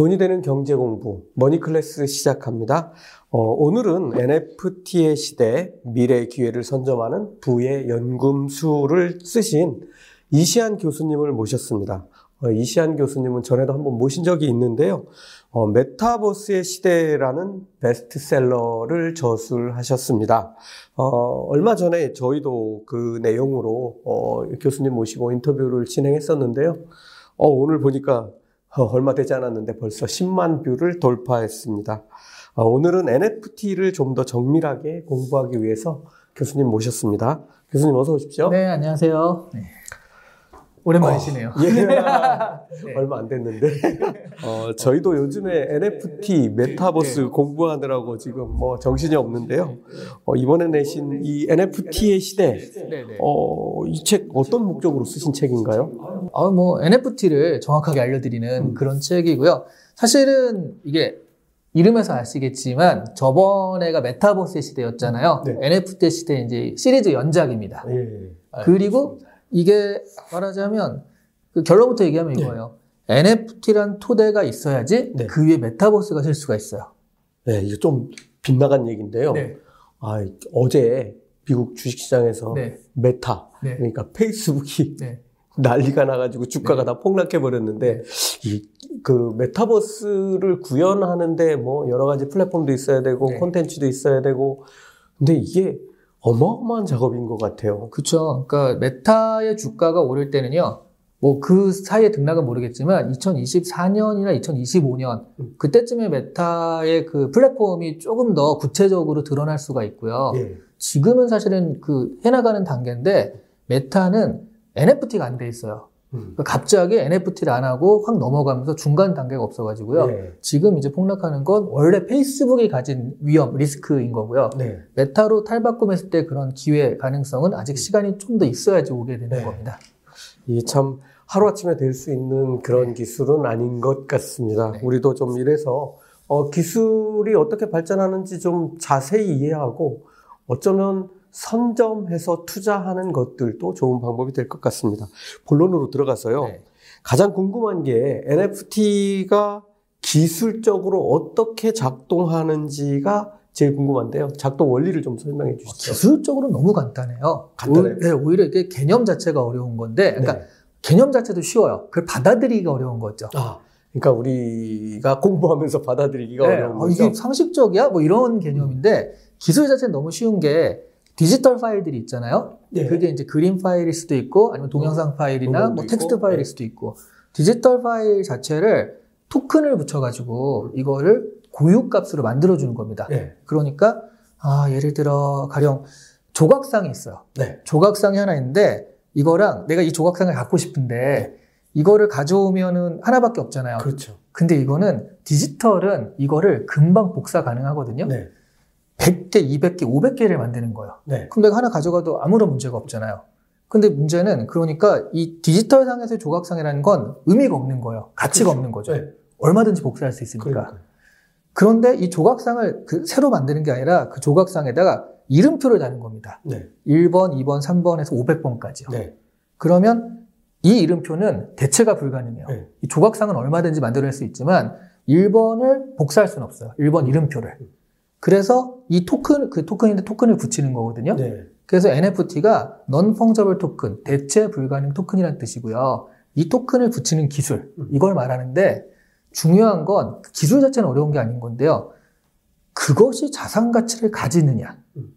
돈이 되는 경제 공부 머니 클래스 시작합니다. 어, 오늘은 NFT의 시대 미래의 기회를 선점하는 부의 연금술을 쓰신 이시한 교수님을 모셨습니다. 어, 이시한 교수님은 전에도 한번 모신 적이 있는데요. 어, 메타버스의 시대라는 베스트셀러를 저술하셨습니다. 어, 얼마 전에 저희도 그 내용으로 어, 교수님 모시고 인터뷰를 진행했었는데요. 어, 오늘 보니까 어, 얼마 되지 않았는데 벌써 10만 뷰를 돌파했습니다. 어, 오늘은 NFT를 좀 더 정밀하게 공부하기 위해서 교수님 모셨습니다. 교수님 어서 오십시오. 네, 안녕하세요. 네. 오랜만이시네요. 예. 얼마 안 됐는데. 어, 저희도 요즘에 NFT, 메타버스 공부하느라고 지금 뭐 정신이 없는데요. 어, 이번에 내신 이 NFT의 시대, 네네. 어, 이 책 어떤 목적으로 쓰신 책인가요? 아, 뭐 NFT를 정확하게 알려드리는 그런 책이고요. 사실은 이게 이름에서 아시겠지만 저번에가 메타버스의 시대였잖아요. 네. NFT 시대 이제 시리즈 연작입니다. 예. 그리고 이게 말하자면 그 결론부터 얘기하면 이거예요. NFT란 토대가 있어야지 네. 그 위에 메타버스가 될 수가 있어요. 네, 이거 좀 빗나간 얘기인데요. 네. 아, 어제 미국 주식시장에서 네. 메타, 네. 그러니까 페이스북이 네. 난리가 나가지고 주가가 다 폭락해 버렸는데 이 그 메타버스를 구현하는데 뭐 여러 가지 플랫폼도 있어야 되고 네. 콘텐츠도 있어야 되고 근데 이게 어마어마한 작업인 것 같아요. 그렇죠. 그러니까 메타의 주가가 오를 때는요. 뭐 그 사이의 등락은 모르겠지만 2024년이나 2025년 음. 그때쯤에 메타의 그 플랫폼이 조금 더 구체적으로 드러날 수가 있고요. 예. 지금은 사실은 그 해나가는 단계인데 메타는 NFT가 안 돼 있어요. 음. 그러니까 갑자기 NFT를 안 하고 확 넘어가면서 중간 단계가 없어가지고요. 예. 지금 이제 폭락하는 건 원래 페이스북이 가진 위험, 리스크인 거고요. 네. 메타로 탈바꿈했을 때 그런 기회 가능성은 아직 시간이 좀 더 있어야지 오게 되는 네. 겁니다. 이게 참 하루아침에 될 수 있는 그런 기술은 아닌 것 같습니다. 네. 우리도 좀 이래서 어, 기술이 어떻게 발전하는지 좀 자세히 이해하고 어쩌면 선점해서 투자하는 것들도 좋은 방법이 될 것 같습니다. 본론으로 들어가서요. 네. 가장 궁금한 게 NFT가 기술적으로 어떻게 작동하는지가 제일 궁금한데요. 작동 원리를 좀 설명해 주시죠. 기술적으로 너무 간단해요. 간단해요? 오, 네, 오히려 이게 개념 자체가 어려운 건데, 그러니까 네. 개념 자체도 쉬워요. 그걸 받아들이기가 어려운 거죠. 아, 그러니까 우리가 공부하면서 받아들이기가 네, 어려운 어, 거죠. 이게 상식적이야? 뭐 이런 개념인데, 기술 자체는 너무 쉬운 게, 디지털 파일들이 있잖아요. 네. 그게 이제 그림 파일일 수도 있고, 아니면 동영상 파일이나 동영상도 뭐 있고, 텍스트 파일일 네. 수도 있고, 디지털 파일 자체를 토큰을 붙여가지고, 이거를 고유값으로 만들어주는 겁니다. 네. 그러니까, 아, 예를 들어, 가령 조각상이 있어요. 네. 조각상이 하나 있는데, 이거랑 내가 이 조각상을 갖고 싶은데, 이거를 가져오면은 하나밖에 없잖아요. 그렇죠. 근데 이거는 디지털은 이거를 금방 복사 가능하거든요. 네. 100개, 200개, 500개를 만드는 거예요. 네. 그럼 내가 하나 가져가도 아무런 문제가 없잖아요. 근데 문제는 그러니까 이 디지털 상에서의 조각상이라는 건 의미가 없는 거예요. 가치가 그렇죠. 없는 거죠. 네. 얼마든지 복사할 수 있으니까. 그러니까. 그런데 이 조각상을 그 새로 만드는 게 아니라 그 조각상에다가 이름표를 다는 겁니다. 네. 1번, 2번, 3번에서 500번까지요. 네. 그러면 이 이름표는 대체가 불가능해요. 네. 이 조각상은 얼마든지 만들어낼 수 있지만 1번을 복사할 수는 없어요. 1번 이름표를. 그래서 이 토큰, 그 토큰인데 토큰을 붙이는 거거든요. 네. 그래서 NFT가 non-fungible 토큰, 대체 불가능 토큰이라는 뜻이고요. 이 토큰을 붙이는 기술, 음. 이걸 말하는데 중요한 건그 기술 자체는 어려운 게 아닌 건데요. 그것이 자산 가치를 가지느냐. 음.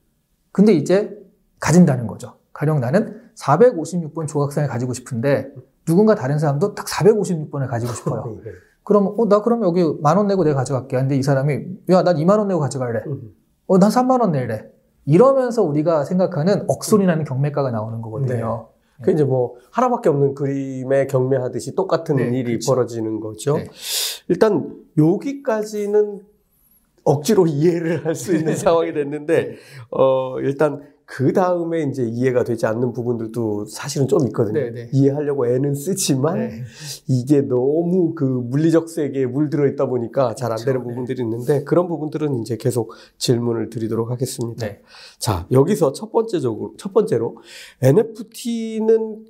근데 이제 가진다는 거죠. 가령 나는 456번 조각상을 가지고 싶은데 누군가 다른 사람도 딱 456번을 가지고 싶어요. 네. 그럼 어, 나 그럼 여기 만 원 내고 내가 가져갈게. 근데 이 사람이 야, 난 2만 원 내고 가져갈래. 음. 어, 난 3만 원 낼래. 이러면서 우리가 생각하는 억소리 나는 경매가가 나오는 거거든요. 그 이제 뭐 하나밖에 없는 그림에 경매하듯이 똑같은 네, 일이 그렇죠. 벌어지는 거죠. 네. 일단 여기까지는 억지로 이해를 할 수 있는 상황이 됐는데 어 일단 그 다음에 이제 이해가 되지 않는 부분들도 사실은 좀 있거든요. 네, 네. 이해하려고 애는 쓰지만 네. 이게 너무 그 물리적 세계에 물들어 있다 보니까 잘 안. 되는 네. 부분들이 있는데 그런 부분들은 이제 계속 질문을 드리도록 하겠습니다. 네. 자, 여기서 첫 번째적으로 첫 번째로 NFT는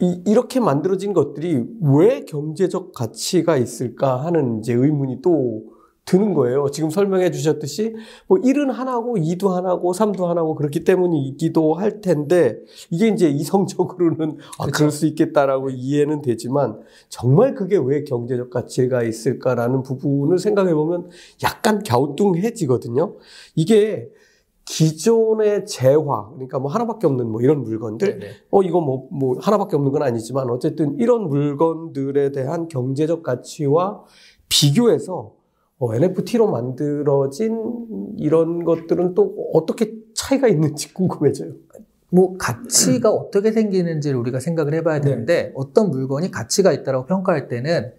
이, 이렇게 만들어진 것들이 왜 경제적 가치가 있을까 하는 이제 의문이 또 드는 거예요. 지금 설명해 주셨듯이 뭐 1은 하나고 2도 하나고 3도 하나고 그렇기 때문이기도 할 텐데 이게 이제 이성적으로는 아, 그렇죠. 그럴 수 있겠다라고 이해는 되지만 정말 그게 왜 경제적 가치가 있을까라는 부분을 생각해 보면 약간 갸우뚱해지거든요. 이게 기존의 재화, 그러니까 뭐 하나밖에 없는 뭐 이런 물건들, 네네. 어, 이거 뭐, 뭐, 하나밖에 없는 건 아니지만, 어쨌든 이런 물건들에 대한 경제적 가치와 비교해서, 어, NFT로 만들어진 이런 것들은 또 어떻게 차이가 있는지 궁금해져요. 뭐 가치가 어떻게 생기는지를 우리가 생각을 해봐야 되는데 어떤 물건이 가치가 있다고 평가할 때는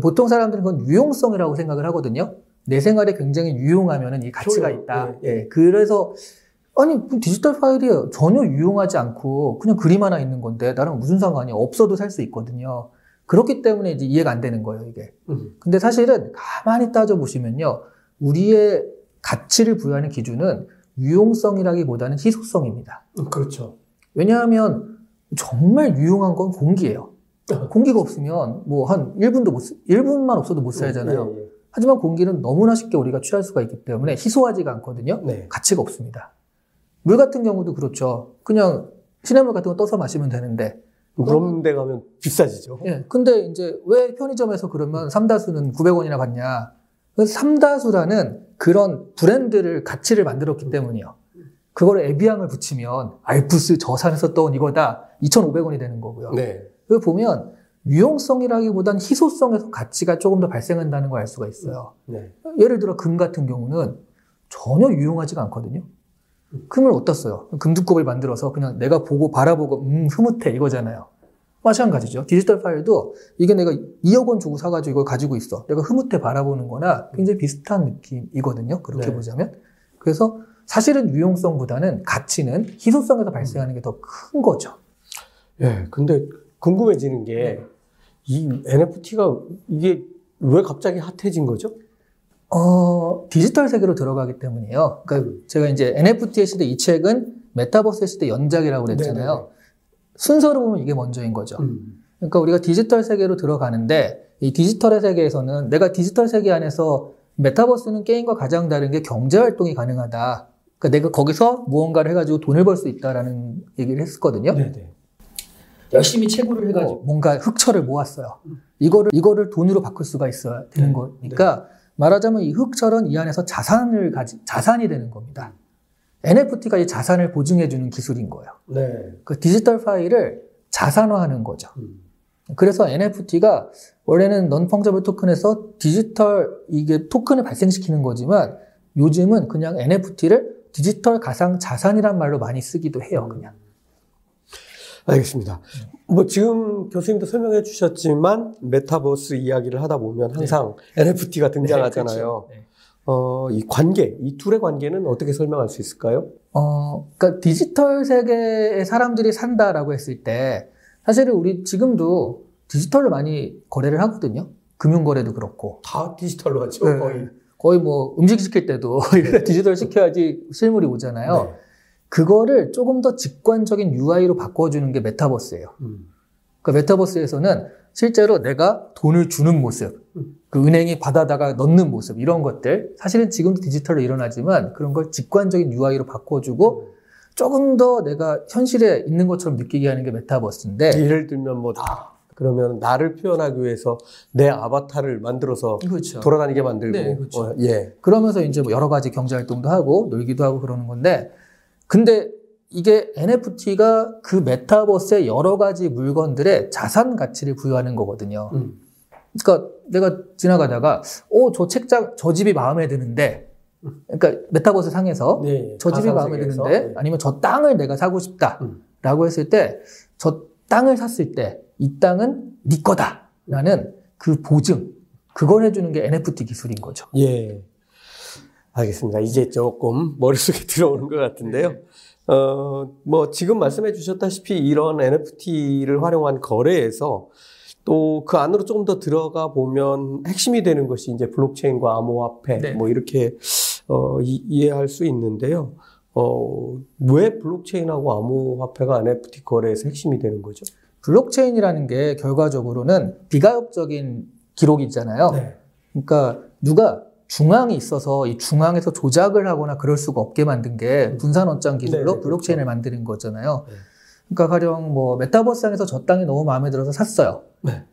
보통 사람들은 그건 유용성이라고 생각을 하거든요. 내 생활에 굉장히 유용하면은 이 가치가 효용, 있다. 예, 예. 그래서 아니 그 디지털 파일이 전혀 유용하지 않고 그냥 그림 하나 있는 건데 나랑 무슨 상관이 없어도 살 수 있거든요. 그렇기 때문에 이제 이해가 안 되는 거예요, 이게. 음. 근데 사실은 가만히 따져보시면요. 우리의 가치를 부여하는 기준은 유용성이라기보다는 희소성입니다. 음, 그렇죠. 왜냐하면 정말 유용한 건 공기예요. 공기가 없으면 뭐 한 1분도 못, 쓰- 1분만 없어도 못 살잖아요. 예, 예. 하지만 공기는 너무나 쉽게 우리가 취할 수가 있기 때문에 희소하지가 않거든요. 네. 가치가 없습니다. 물 같은 경우도 그렇죠. 그냥 시냇물 같은 거 떠서 마시면 되는데. 그런 데 가면 비싸지죠. 예. 근데 이제 왜 편의점에서 그러면 삼다수는 900원이나 받냐? 그 삼다수라는 그런 브랜드를 가치를 만들었기 때문이요. 그걸 에비앙을 붙이면 알프스 저산에서 떠온 이거다 2,500원이 되는 거고요. 네. 그 보면 유용성이라기보단 희소성에서 가치가 조금 더 발생한다는 걸 알 수가 있어요. 네. 예를 들어 금 같은 경우는 전혀 유용하지가 않거든요. 금을 어디다 써요? 금두껍을 만들어서 그냥 내가 보고 바라보고 음 흐뭇해 이거잖아요. 마찬가지죠. 디지털 파일도 이게 내가 2억 원 주고 사가지고 이걸 가지고 있어. 내가 흐뭇해 바라보는 거나 굉장히 비슷한 느낌이거든요. 그렇게 네. 보자면. 그래서 사실은 유용성보다는 가치는 희소성에서 발생하는 게 더 큰 거죠. 예, 근데 궁금해지는 게, 이 NFT가 이게 왜 갑자기 핫해진 거죠? 어, 디지털 세계로 들어가기 때문이에요. 그러니까 제가 이제 NFT의 시대 이 책은 메타버스의 시대 연작이라고 그랬잖아요. 네네네. 순서로 보면 이게 먼저인 거죠. 음. 그러니까 우리가 디지털 세계로 들어가는데 이 디지털의 세계에서는 내가 디지털 세계 안에서 메타버스는 게임과 가장 다른 게 경제 활동이 가능하다. 그러니까 내가 거기서 무언가를 해가지고 돈을 벌 수 있다라는 얘기를 했었거든요. 네네. 열심히 채굴을 해가지고 뭔가 흑철을 모았어요. 이거를 이거를 돈으로 바꿀 수가 있어야 되는 네, 거니까 말하자면 이 흑철은 이 안에서 자산을 가지 자산이 되는 겁니다. NFT가 이 자산을 보증해주는 기술인 거예요. 네. 그 디지털 파일을 자산화하는 거죠. 음. 그래서 NFT가 원래는 non-fungible token에서 디지털 이게 토큰을 발생시키는 거지만 요즘은 그냥 NFT를 디지털 가상 자산이란 말로 많이 쓰기도 해요. 그냥. 알겠습니다. 뭐 지금 교수님도 설명해 주셨지만 메타버스 이야기를 하다 보면 항상 NFT가 등장하잖아요. 네, 그렇죠. 네. 어, 이 관계, 이 둘의 관계는 어떻게 설명할 수 있을까요? 어, 그러니까 디지털 세계에 사람들이 산다라고 했을 때 사실은 우리 지금도 디지털로 많이 거래를 하거든요. 금융 거래도 그렇고 다 디지털로 하죠, 네. 거의. 거의 뭐 음식 시킬 때도 디지털 시켜야지 실물이 오잖아요. 네. 그거를 조금 더 직관적인 UI로 바꿔주는 게 메타버스예요. 음. 그 메타버스에서는 실제로 내가 돈을 주는 모습, 그 은행이 받아다가 넣는 모습 이런 것들 사실은 지금도 디지털로 일어나지만 그런 걸 직관적인 UI로 바꿔주고 조금 더 내가 현실에 있는 것처럼 느끼게 하는 게 메타버스인데 예를 들면 뭐 다, 그러면 나를 표현하기 위해서 내 아바타를 만들어서 그렇죠. 돌아다니게 만들고, 네, 그렇죠. 어, 예. 그러면서 이제 뭐 여러 가지 경제 활동도 하고 놀기도 하고 그러는 건데 근데 이게 NFT가 그 메타버스의 여러 가지 물건들의 자산 가치를 부여하는 거거든요. 음. 그러니까 내가 지나가다가 어 저 책장 저 집이 마음에 드는데 그러니까 메타버스 상에서 네, 저 집이 마음에. 드는데 네. 아니면 저 땅을 내가 사고 음. 싶다라고 했을 때 저 땅을 샀을 때 이 땅은 네 거다라는 그 보증 그걸 해주는 게 NFT 기술인 거죠. 예. 알겠습니다. 이제 조금 머릿속에 들어오는 것 같은데요. 어, 뭐, 지금 말씀해 주셨다시피 이런 NFT를 활용한 거래에서 또 그 안으로 조금 더 들어가 보면 핵심이 되는 것이 이제 블록체인과 암호화폐 네. 뭐 이렇게 어, 이, 이해할 수 있는데요. 어, 왜 블록체인하고 암호화폐가 NFT 거래에서 핵심이 되는 거죠? 블록체인이라는 게 결과적으로는 비가역적인 기록이 있잖아요. 네. 그러니까 누가 중앙이 있어서 이 중앙에서 조작을 하거나 그럴 수가 없게 만든 게 분산 원장 기술로 네, 네, 블록체인을 만드는 거잖아요. 네. 그러니까 가령 뭐 메타버스상에서 저 땅이 너무 마음에 들어서 샀어요. 네.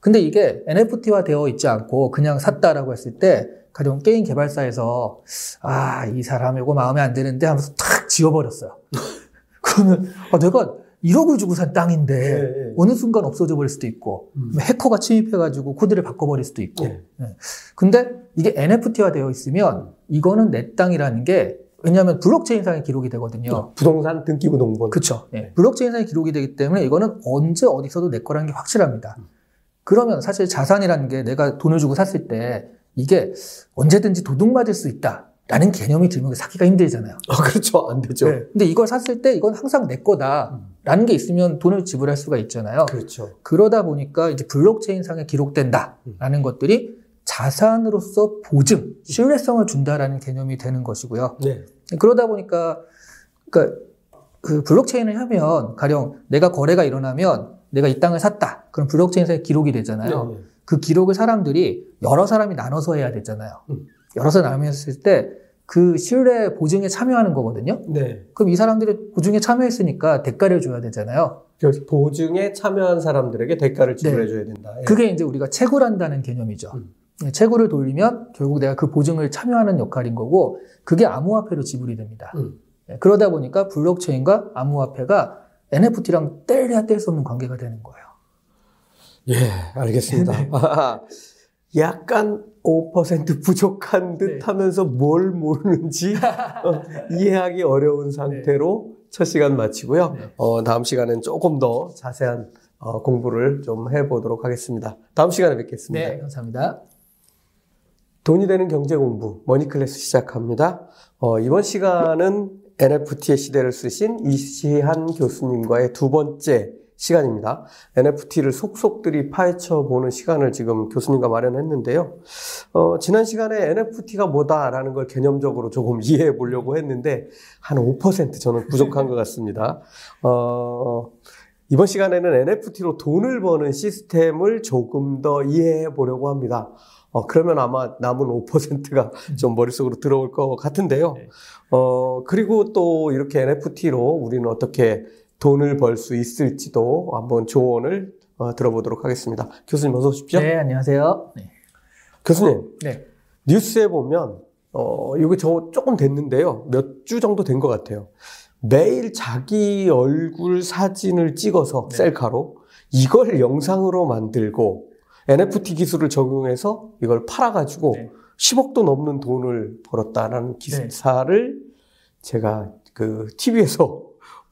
근데 이게 NFT화 되어 있지 않고 그냥 샀다라고 했을 때 가령 게임 개발사에서 아, 이 사람 이거 마음에 안 드는데 하면서 탁 지워버렸어요. 그러면 아, 내가 1억을 주고 산 땅인데 네, 네. 어느 순간 없어져 버릴 수도 있고 음. 해커가 침입해가지고 코드를 바꿔버릴 수도 있고 네. 네. 근데 이게 NFT화 되어 있으면 이거는 내 땅이라는 게 왜냐하면 블록체인상에 기록이 되거든요. 부동산 등기부 등본. 그렇죠. 블록체인상에 기록이 되기 때문에 이거는 언제 어디서도 내 거라는 게 확실합니다. 그러면 사실 자산이라는 게 내가 돈을 주고 샀을 때 이게 언제든지 도둑 맞을 수 있다 라는 개념이 들면 사기가 힘들잖아요. 아, 그렇죠. 안 되죠. 네. 근데 이걸 샀을 때 이건 항상 내 거다라는 게 있으면 돈을 지불할 수가 있잖아요. 그렇죠. 그러다 보니까 이제 블록체인상에 기록된다라는 것들이 자산으로서 보증, 신뢰성을 준다라는 개념이 되는 것이고요. 네. 그러다 보니까 그러니까 그 블록체인을 하면 가령 내가 거래가 일어나면 내가 이 땅을 샀다. 그럼 블록체인상에 기록이 되잖아요. 네, 네. 그 기록을 사람들이 여러 사람이 나눠서 해야 되잖아요. 음. 나눠서 했을 때 그 신뢰 보증에 참여하는 거거든요. 네. 그럼 이 사람들이 보증에 참여했으니까 대가를 줘야 되잖아요. 그래서 보증에 참여한 사람들에게 대가를 네. 지불해줘야 된다. 예. 그게 이제 우리가 채굴한다는 개념이죠. 음. 네, 채굴을 돌리면 결국 내가 그 보증을 참여하는 역할인 거고 그게 암호화폐로 지불이 됩니다. 음. 네, 그러다 보니까 블록체인과 암호화폐가 NFT랑 뗄래야 뗄 수 없는 관계가 되는 거예요. 예, 알겠습니다. 약간 5% 부족한 듯 네. 하면서 뭘 모르는지 어, 이해하기 어려운 상태로 첫 시간 마치고요. 네. 어, 다음 시간엔 조금 더 자세한 어, 공부를 좀 해보도록 하겠습니다. 다음 시간에 뵙겠습니다. 네, 감사합니다. 돈이 되는 경제 공부 머니클래스 시작합니다. 어, 이번 시간은 NFT의 시대를 쓰신 이시한 교수님과의 두 번째 시간입니다. NFT를 속속들이 파헤쳐 보는 시간을 지금 교수님과 마련했는데요. 어, 지난 시간에 NFT가 뭐다라는 걸 개념적으로 조금 이해해 보려고 했는데 한 5% 저는 부족한 것 같습니다. 어, 이번 시간에는 NFT로 돈을 버는 시스템을 조금 더 이해해 보려고 합니다. 어, 그러면 아마 남은 5%가 좀 머릿속으로 들어올 것 같은데요. 네. 어, 그리고 또 이렇게 NFT로 우리는 어떻게 돈을 벌 수 있을지도 한번 조언을 어, 들어보도록 하겠습니다. 교수님 어서 오십시오. 네, 안녕하세요. 네. 교수님, 네. 뉴스에 보면, 어, 이거 저 조금 됐는데요. 몇 주 정도 된 것 같아요. 매일 자기 얼굴 사진을 찍어서 네. 셀카로 이걸 영상으로 만들고 NFT 기술을 적용해서 이걸 팔아가지고 네. 10억도 넘는 돈을 벌었다라는 기사를 제가 그 TV에서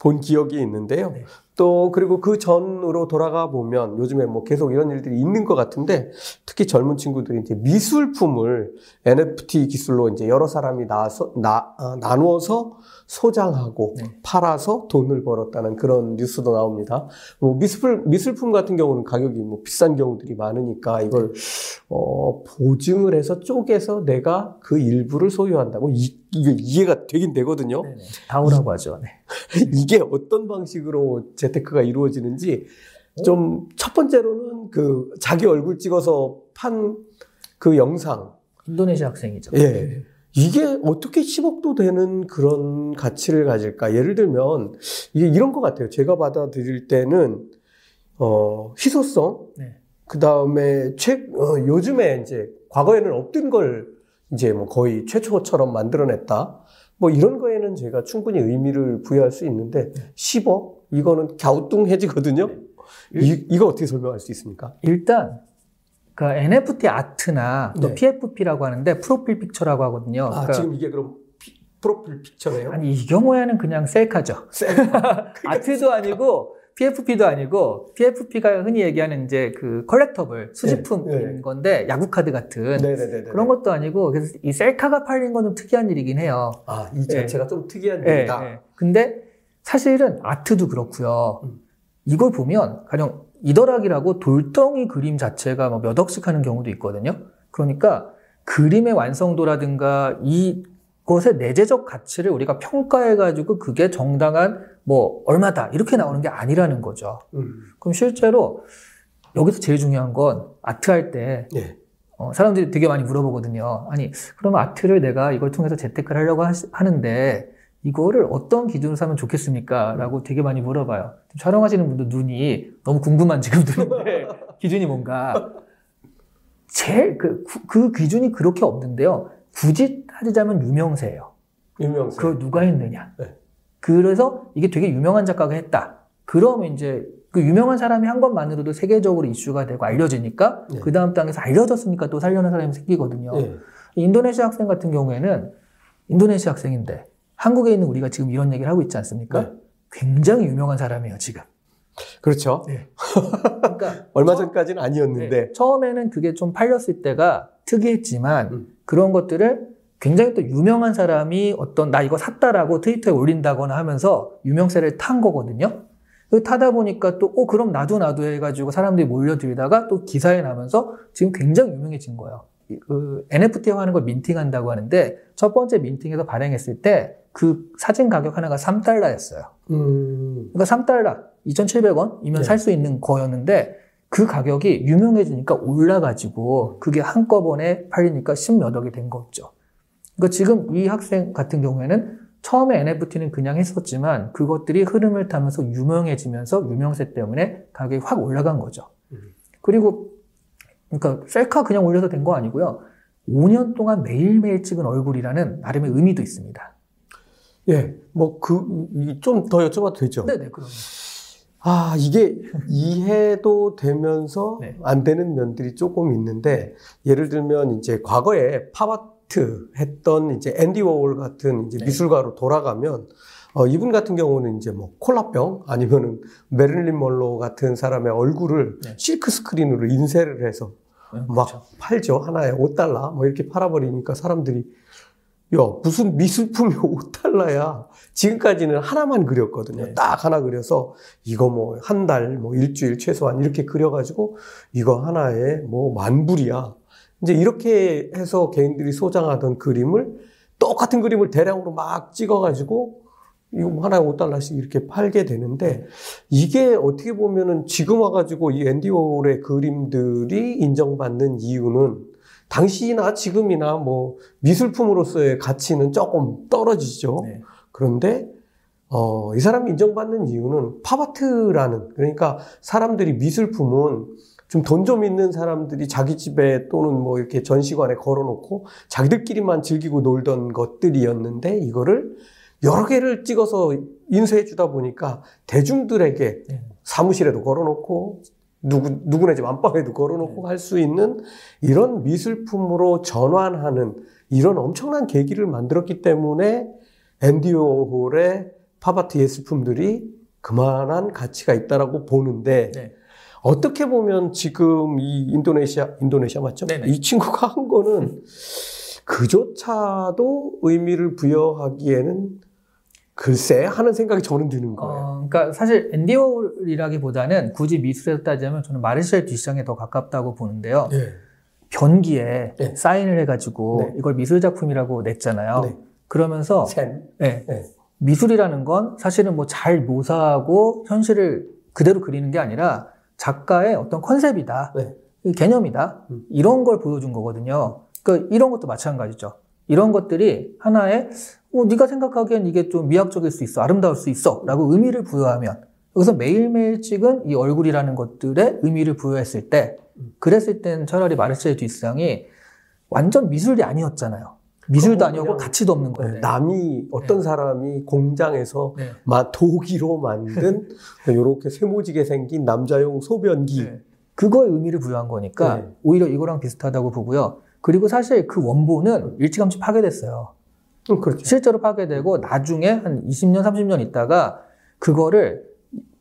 본 기억이 있는데요. 네. 또 그리고 그 전으로 돌아가 보면 요즘에 뭐 계속 이런 일들이 있는 것 같은데 특히 젊은 친구들이 이제 미술품을 NFT 기술로 이제 여러 사람이 나서 나 어, 나누어서 소장하고 네. 팔아서 돈을 벌었다는 그런 뉴스도 나옵니다. 뭐 미술품 미술품 같은 경우는 가격이 뭐 비싼 경우들이 많으니까 이걸 어, 보증을 해서 쪼개서 내가 그 일부를 소유한다고 이, 이게 이해가 되긴 되거든요. 네, 네. 다오라고 하죠. 네. 이게 어떤 방식으로 재테크가 이루어지는지 좀 첫 번째로는 그 자기 얼굴 찍어서 판 그 영상 인도네시아 학생이죠. 예 이게 어떻게 10억도 되는 그런 가치를 가질까 예를 들면 이게 이런 것 같아요 제가 받아들일 때는 어 희소성 네. 그 다음에 최 어, 요즘에 이제 과거에는 없던 걸 이제 뭐 거의 최초처럼 만들어냈다. 뭐 이런 거에는 제가 충분히 의미를 부여할 수 있는데 10억 이거는 갸우뚱해지거든요. 이, 이거 어떻게 설명할 수 있습니까? 일단 그 NFT art나 또 네. PFP라고 하는데 profile picture라고 하거든요. 아 그러니까 지금 이게 그럼 피- profile picture네요. 아니 이 경우에는 그냥 셀카죠. 아트도 아니고 PFP도 아니고 PFP가 흔히 얘기하는 이제 그 collectible 수집품인 네, 네. 건데 야구 카드 같은 네네네. 그런 것도 아니고 그래서 이 셀카가 팔린 건 좀 특이한 일이긴 해요. 아 이 자체가 좀 특이한 예, 일이다. 예. 근데 사실은 아트도 그렇고요. 음. 이걸 보면 가령 이더락이라고 돌덩이 그림 자체가 뭐몇 억씩 하는 경우도 있거든요. 그러니까 그림의 완성도라든가 이것의 내재적 가치를 우리가 평가해가지고 그게 정당한 뭐 얼마다 이렇게 나오는 게 아니라는 거죠. 음. 그럼 실제로 여기서 제일 중요한 건 아트 할때 예. 어, 사람들이 되게 많이 물어보거든요. 아니 그럼 아트를 내가 이걸 통해서 재테크를 하려고 하, 하는데 이거를 어떤 기준으로 사면 좋겠습니까? 라고 되게 많이 물어봐요. 촬영하시는 분들 눈이 너무 궁금한 지금 들는데 기준이 뭔가 제일 그, 그 기준이 그렇게 없는데요. 굳이 따지자면 유명세예요. 유명세. 그걸 누가 했느냐. 네. 그래서 이게 되게 유명한 작가가 했다. 그러면 이제 그 유명한 사람이 한 것만으로도 세계적으로 이슈가 되고 알려지니까 네. 그 다음 땅에서 알려졌으니까 또 살려는 사람이 생기거든요. 예. 인도네시아 학생 같은 경우에는 인도네시아 학생인데 한국에 있는 우리가 지금 이런 얘기를 하고 있지 않습니까? 네. 굉장히 유명한 사람이에요, 지금. 그렇죠. 네. 그러니까 얼마 처- 전까지는 아니었는데. 네, 처음에는 그게 좀 팔렸을 때가 특이했지만 음. 그런 것들을 굉장히 또 유명한 사람이 어떤 나 이거 샀다라고 트위터에 올린다거나 하면서 유명세를 탄 거거든요. 그 타다 보니까 또, 어, 그럼 나도 나도 해가지고 사람들이 몰려들다가 또 기사에 나면서 지금 굉장히 유명해진 거예요. 이- 그 NFT화 하는 걸 민팅한다고 하는데 첫 번째 민팅에서 발행했을 때 그 사진 가격 하나가 3달러였어요. 음. 그러니까 3달러, 2,700원이면 네. 살수 있는 거였는데 그 가격이 유명해지니까 올라가지고 그게 한꺼번에 팔리니까 10몇 억이 된 거죠. 그러니까 지금 이 학생 같은 경우에는 처음에 NFT는 그냥 했었지만 그것들이 흐름을 타면서 유명해지면서 유명세 때문에 가격이 확 올라간 거죠. 음. 그리고 그러니까 셀카 그냥 올려서 된 거 아니고요. 5년 동안 매일매일 찍은 얼굴이라는 나름의 의미도 있습니다. 예. 뭐, 그, 좀 더 여쭤봐도 되죠? 네네, 그럼요. 아, 이게 이해도 되면서 네. 안 되는 면들이 조금 있는데, 예를 들면 이제 과거에 팝아 트 했던 이제 앤디 워홀 같은 이제 네. 미술가로 돌아가면, 어, 이분 같은 경우는 이제 뭐 콜라병 아니면은 메릴린 멀로 같은 사람의 얼굴을 네. 실크 스크린으로 인쇄를 해서 네, 막 그렇죠. 팔죠. 하나에 5달러 뭐 이렇게 팔아버리니까 사람들이 야 무슨 미술품이 5달러야. 지금까지는 하나만 그렸거든요. 네. 딱 하나 그려서 이거 뭐 한달뭐 일주일 최소한 이렇게 그려가지고 이거 하나에 뭐 만 불이야. 이제 이렇게 해서 개인들이 소장하던 그림을 똑같은 그림을 대량으로 막 찍어가지고 이거 뭐 하나에 5달러씩 이렇게 팔게 되는데 이게 어떻게 보면은 지금 와가지고 이 앤디 워홀의 그림들이 인정받는 이유는 당시나 지금이나 뭐 미술품으로서의 가치는 조금 떨어지죠. 네. 그런데 어, 이 사람이 인정받는 이유는 팝아트라는 그러니까 사람들이 미술품은 좀 돈 좀 있는 사람들이 자기 집에 또는 뭐 이렇게 전시관에 걸어놓고 자기들끼리만 즐기고 놀던 것들이었는데 이거를 여러 개를 찍어서 인쇄해 주다 보니까 대중들에게 네. 사무실에도 걸어놓고 누구 누구네 집 안방에도 걸어놓고 할수 있는 이런 미술품으로 전환하는 이런 엄청난 계기를 만들었기 때문에 앤디 워홀의 팝아트 예술품들이 그만한 가치가 있다라고 보는데 네. 어떻게 보면 지금 이 인도네시아 인도네시아 맞죠? 네네. 이 친구가 한 거는 그조차도 의미를 부여하기에는 글쎄 하는 생각이 저는 드는 거예요. 어, 그러니까 사실 앤디 워홀이라기보다는 굳이 미술에서 따지면 저는 마르셀 듀샹에 더 가깝다고 보는데요. 예. 변기에 네. 사인을 해가지고 네. 이걸 미술 작품이라고 냈잖아요. 네. 그러면서 네. 미술이라는 건 사실은 뭐 잘 묘사하고 현실을 그대로 그리는 게 아니라 작가의 어떤 컨셉이다, 네. 이 개념이다 음. 이런 걸 보여준 거거든요. 그러니까 이런 것도 마찬가지죠. 이런 것들이 하나의 어, 네가 생각하기엔 이게 좀 미학적일 수 있어, 아름다울 수 있어라고 의미를 부여하면 여기서 매일매일 찍은 이 얼굴이라는 것들에 의미를 부여했을 때 그랬을 땐 차라리 마르셀 듀상이 완전 미술이 아니었잖아요. 미술도 그냥 가치도 없는 네, 건데. 남이 어떤 사람이 공장에서 네. 마 도기로 만든 이렇게 세모지게 생긴 남자용 소변기. 네. 그거에 의미를 부여한 거니까 네. 오히려 이거랑 비슷하다고 보고요. 그리고 사실 그 원본은 일찌감치 파괴됐어요. 음, 그렇죠. 실제로 파괴되고 나중에 한 20년, 30년 있다가 그거를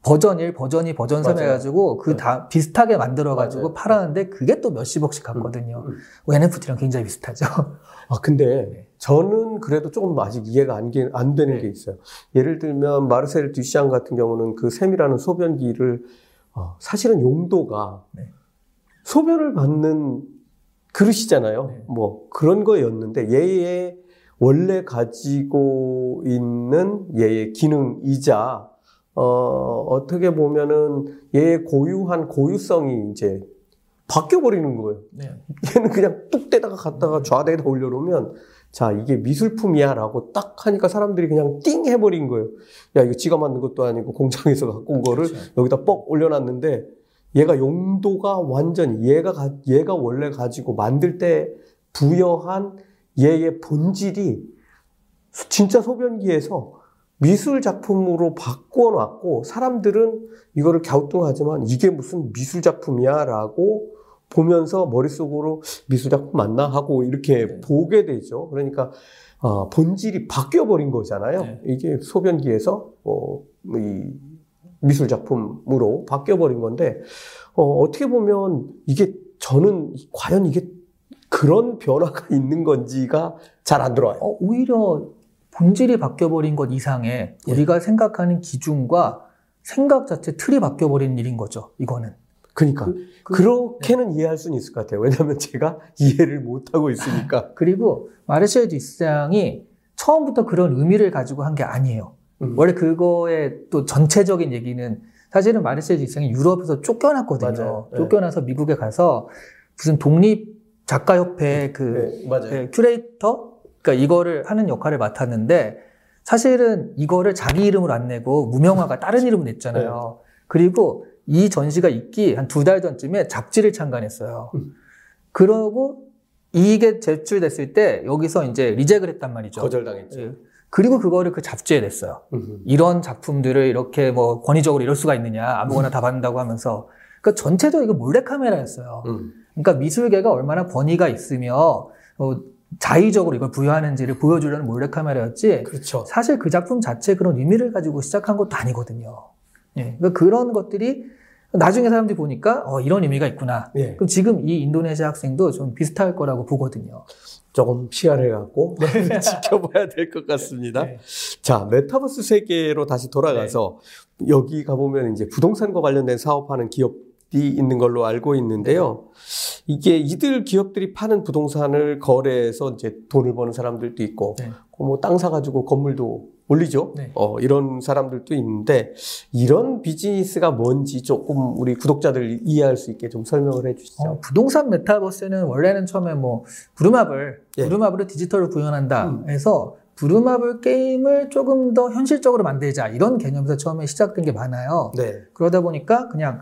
버전 1, 버전 2, 버전 3 맞아요. 해가지고 그 다 비슷하게 만들어가지고 맞아요. 팔았는데 그게 또 몇십억씩 갔거든요. 음. NFT랑 굉장히 비슷하죠. 아, 근데 네. 저는 그래도 조금 아직 이해가 안, 게- 안 되는 네. 게 있어요. 예를 들면 마르셀 듀샹 같은 경우는 그 샘이라는 소변기를 어, 사실은 용도가 네. 소변을 받는 그릇이잖아요. 네. 뭐 그런 거였는데 얘의 원래 가지고 있는 얘의 기능이자 어, 어떻게 보면은 얘의 고유한 고유성이 이제 바뀌어버리는 거예요. 네. 얘는 그냥 뚝 떼다가 갖다가 좌대에다 올려놓으면 자 이게 미술품이야 라고 딱 하니까 사람들이 그냥 띵 해버린 거예요. 야 이거 지가 만든 것도 아니고 공장에서 갖고 온 거를 그렇죠. 여기다 뻑 올려놨는데 얘가 용도가 완전히 얘가 가- 얘가 원래 가지고 만들 때 부여한 얘의 본질이 진짜 소변기에서 미술 작품으로 바꿔놨고 사람들은 이거를 갸우뚱하지만 이게 무슨 미술 작품이야 라고 보면서 머릿속으로 미술 작품 맞나 하고 이렇게 네. 보게 되죠. 그러니까 어, 본질이 바뀌어 버린 거잖아요. 네. 이게 소변기에서 어, 이 미술 작품으로 바뀌어 버린 건데 어, 어떻게 보면 이게 저는 과연 이게 그런 변화가 있는 건지가 잘 안 들어와요. 어, 오히려 본질이 바뀌어버린 것 이상의 예. 우리가 생각하는 기준과 생각 자체 틀이 바뀌어버린 일인 거죠. 이거는. 그러니까 그- 그- 그, 렇게는 이해할 수는 있을 것 같아요. 왜냐하면 제가 이해를 못 하고 있으니까. 그리고 마르셀 듀상이 처음부터 그런 의미를 가지고 한 게 아니에요. 음. 원래 그거의 또 전체적인 얘기는 사실은 마르셀 뒤샹이 유럽에서 쫓겨났거든요. 네. 쫓겨나서 미국에 가서 무슨 독립 작가협회 그 네. 네, 큐레이터? 그러니까 이거를 하는 역할을 맡았는데 사실은 이거를 자기 이름으로 안 내고 무명화가 다른 이름으로 냈잖아요. 그리고 이 전시가 있기 한 두 달 전쯤에 잡지를 창간했어요. 음. 그러고 이게 제출됐을 때 여기서 이제 리젝을 했단 말이죠. 거절당했죠. 예. 그리고 그거를 그 잡지에 냈어요. 음. 이런 작품들을 이렇게 뭐 권위적으로 이럴 수가 있느냐 아무거나 다 받는다고 하면서 그러니까 전체적으로 이거 몰래카메라였어요. 음. 그러니까 미술계가 얼마나 권위가 있으며 어, 자의적으로 이걸 부여하는지를 보여주려는 몰래카메라였지 그렇죠. 사실 그 작품 자체 그런 의미를 가지고 시작한 것도 아니거든요. 예, 그러니까 그런 것들이 나중에 사람들이 보니까 어, 이런 의미가 있구나. 예. 그럼 지금 이 인도네시아 학생도 좀 비슷할 거라고 보거든요. 조금 시간을 갖고 지켜봐야 될 것 같습니다. 네. 자, 메타버스 세계로 다시 돌아가서 여기 가보면 이제 부동산과 관련된 사업하는 기업이 있는 걸로 알고 있는데요. 이게 이들 기업들이 파는 부동산을 거래해서 이제 돈을 버는 사람들도 있고, 네. 뭐땅 사가지고 건물도 올리죠. 네. 어, 이런 사람들도 있는데, 이런 비즈니스가 뭔지 조금 우리 구독자들 이해할 수 있게 좀 설명을 해 주시죠. 어, 부동산 메타버스는 원래는 처음에 뭐 부루마블, 예. 부루마블을 디지털로 구현한다 음. 해서 부루마블 게임을 조금 더 현실적으로 만들자 이런 개념에서 처음에 시작된 게 많아요. 네. 그러다 보니까 그냥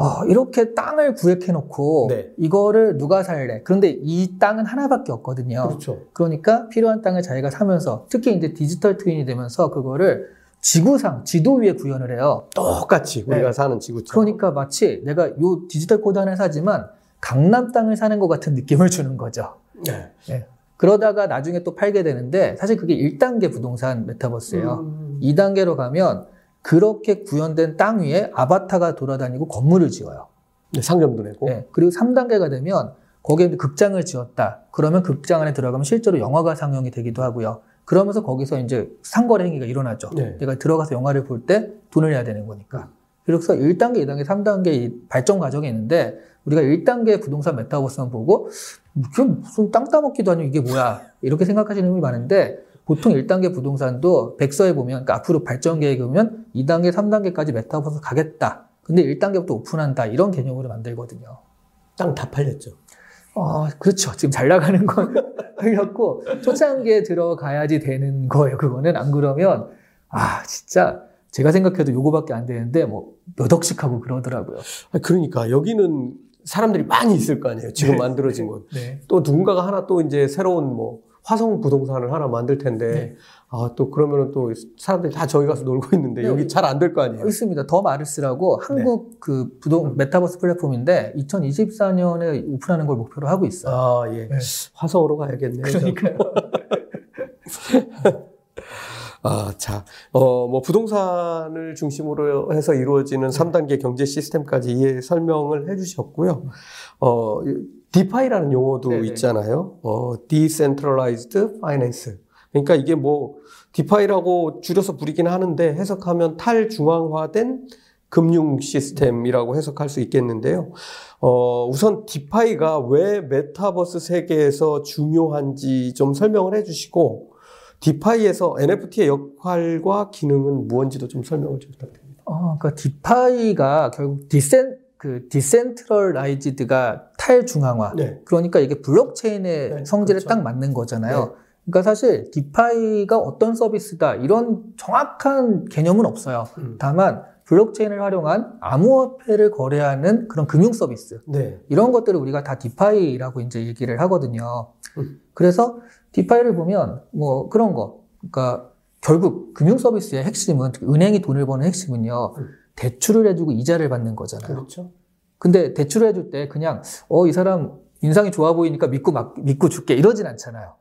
어, 이렇게 땅을 구획해 놓고 네. 이거를 누가 살래? 그런데 이 땅은 하나밖에 없거든요. 그렇죠. 그러니까 필요한 땅을 자기가 사면서 특히 이제 디지털 트윈이 되면서 그거를 지구상 지도 위에 구현을 해요. 똑같이 우리가 네. 사는 지구처럼. 그러니까 마치 내가 요 디지털 코드 하나 사지만 강남 땅을 사는 것 같은 느낌을 주는 거죠. 네. 그러다가 나중에 또 팔게 되는데 사실 그게 1단계 부동산 메타버스예요. 음. 2단계로 가면 그렇게 구현된 땅 위에 아바타가 돌아다니고 건물을 지어요. 네, 상점도 내고. 네. 그리고 3단계가 되면 거기에 극장을 지었다. 그러면 극장 안에 들어가면 실제로 영화가 상영이 되기도 하고요. 그러면서 거기서 이제 상거래 행위가 일어나죠. 네. 내가 들어가서 영화를 볼 때 돈을 내야 되는 거니까. 그래서 1단계, 2단계, 3단계 이 발전 과정이 있는데 우리가 1단계 부동산 메타버스만 보고 이게 무슨 땅 따먹기도 아니고 이게 뭐야 이렇게 생각하시는 분이 많은데 보통 1단계 부동산도 백서에 보면 그러니까 앞으로 발전 계획에 보면 2단계, 3단계까지 메타버스 가겠다. 근데 1단계부터 오픈한다 이런 개념으로 만들거든요. 땅 다 팔렸죠. 아, 그렇죠. 지금 잘 나가는 건 글렀고, 초창기에 들어가야지 되는 거예요. 그거는. 안 그러면, 아, 진짜, 제가 생각해도 요거밖에 안 되는데, 뭐, 몇 억씩 하고 그러더라고요. 아, 그러니까 여기는 사람들이 많이 있을 거 아니에요. 지금 만들어진 건. 네. 또 누군가가 하나 또 이제 새로운 뭐 화성 부동산을 하나 만들 텐데 네. 아또 그러면은 또 사람들이 다 저기 가서 놀고 있는데 네. 여기 잘 안 될 거 아니에요. 있습니다. 더 마르스라고 한국 그 부동, 메타버스 플랫폼인데, 2024년에 오픈하는 걸 목표로 하고 있어요. 아 예. 네. 화성으로 가야겠네요. 그러니까요. 아, 자, 어, 뭐, 부동산을 중심으로 해서 이루어지는 3단계 경제 시스템까지 이해 설명을 해 주셨고요. 어, DeFi라는 용어도 네네. 있잖아요. 어, Decentralized Finance. 그러니까 이게 뭐, DeFi라고 줄여서 부르긴 하는데 해석하면 탈중앙화된 금융 시스템이라고 해석할 수 있겠는데요. 어, 우선 DeFi가 왜 메타버스 세계에서 중요한지 좀 설명을 해 주시고, DeFi에서 NFT의 역할과 기능은 무엇인지도 좀 설명을 좀 부탁드립니다. 어, 그러니까 DeFi가 결국 decen 그 decentralized가 탈중앙화. 네. 그러니까 이게 블록체인의 네, 성질에 그렇죠. 딱 맞는 거잖아요. 네. 그러니까 사실 DeFi가 어떤 서비스다 이런 정확한 개념은 없어요. 음. 다만 블록체인을 활용한 암호화폐를 거래하는 그런 금융 서비스 네. 이런 것들을 우리가 다 DeFi라고 이제 얘기를 하거든요. 음. 그래서 디파이를 보면 뭐 그런 거, 그러니까 결국 금융 서비스의 핵심은 은행이 돈을 버는 핵심은요 음. 대출을 해주고 이자를 받는 거잖아요. 그렇죠. 근데 대출을 해줄 때 그냥 어 이 사람 인상이 좋아 보이니까 믿고 막 믿고 줄게 이러진 않잖아요.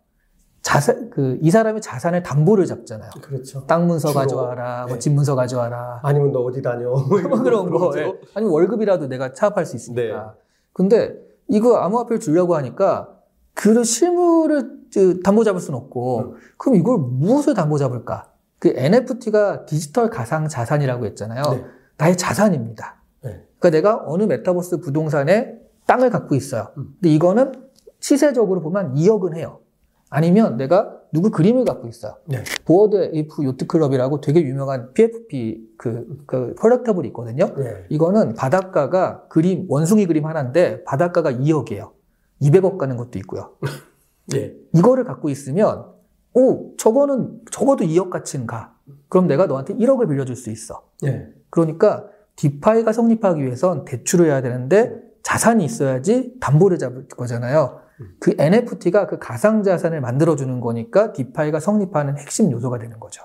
자산 그 이 사람의 자산을 담보를 잡잖아요. 그렇죠. 땅 문서 주로. 가져와라, 뭐 네. 집 문서 가져와라, 아니면 너 어디 다녀? 뭐뭐 그런 거. 예. 아니면 월급이라도 내가 차압할 수 있으니까. 네. 근데 이거 암호화폐를 주려고 하니까 그 실물을 그 담보 잡을 수는 없고 음. 그럼 이걸 무엇을 담보 잡을까? 그 NFT가 디지털 가상 자산이라고 했잖아요. 네. 나의 자산입니다. 네. 그러니까 내가 어느 메타버스 부동산에 땅을 갖고 있어요. 음. 근데 이거는 시세적으로 보면 2억은 해요. 아니면 내가 누구 그림을 갖고 있어요. 네. Bored Ape Yacht Club이라고 되게 유명한 PFP 그, 그 collectible이 있거든요. 네. 이거는 바닥가가 그림, 원숭이 그림 하나인데 바닥가가 2억이에요. 200억 가는 것도 있고요. 예. 이거를 갖고 있으면, 오, 저거는 적어도 2억 가치는 가. 그럼 내가 너한테 1억을 빌려줄 수 있어. 예. 그러니까 DeFi가 성립하기 위해선 대출을 해야 되는데 자산이 있어야지 담보를 잡을 거잖아요. 그 NFT가 그 가상 자산을 만들어 주는 거니까 DeFi가 성립하는 핵심 요소가 되는 거죠.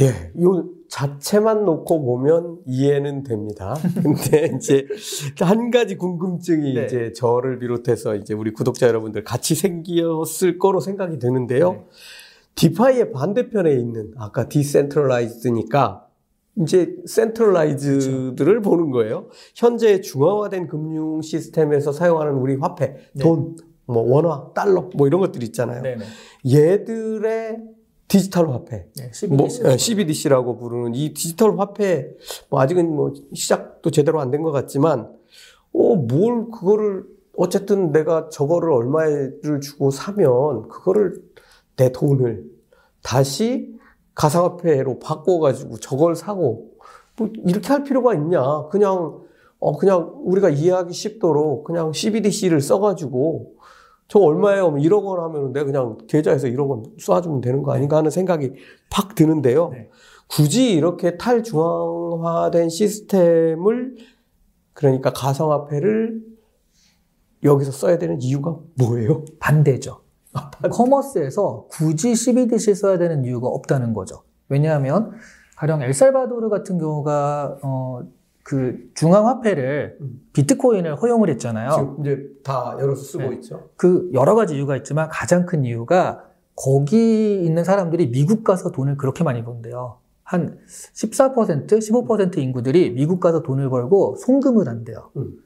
예, 요 자체만 놓고 보면 이해는 됩니다. 근데 이제 한 가지 궁금증이 네. 이제 저를 비롯해서 이제 우리 구독자 여러분들 같이 생겼을 거로 생각이 드는데요. 네. 디파이의 반대편에 있는 아까 디센트럴라이즈드니까 이제 센트럴라이즈들을 보는 거예요. 현재 중앙화된 금융 시스템에서 사용하는 우리 화폐, 네. 돈, 뭐 원화, 달러, 뭐 이런 것들 있잖아요. 네네. 얘들의 디지털 화폐, 네, 뭐, CBDC. 예, CBDC라고 부르는 이 디지털 화폐, 뭐 아직은 뭐 시작도 제대로 안 된 것 같지만, 어, 뭘 그거를, 어쨌든 내가 저거를 얼마를 주고 사면, 그거를 내 돈을 다시 가상화폐로 바꿔가지고 저걸 사고, 뭐 이렇게 할 필요가 있냐. 그냥, 어, 그냥 우리가 이해하기 쉽도록 그냥 CBDC를 써가지고, 저 얼마예요? 1억 원 하면 내가 그냥 계좌에서 1억 원 쏴주면 되는 거 아닌가 하는 생각이 팍 드는데요. 네. 굳이 이렇게 탈중앙화된 시스템을 그러니까 가상화폐를 여기서 써야 되는 이유가 뭐예요? 반대죠. commerce에서 굳이 CBDC 써야 되는 이유가 없다는 거죠. 왜냐하면 가령 엘살바도르 같은 경우가 어, 그 중앙화폐를 음. 비트코인을 허용을 했잖아요. 지금 이제 다 열어서 쓰고 네. 있죠. 그 여러 가지 이유가 있지만 가장 큰 이유가 거기 있는 사람들이 미국 가서 돈을 그렇게 많이 번대요. 한 14%, 15% 인구들이 미국 가서 돈을 벌고 송금을 한대요. 음.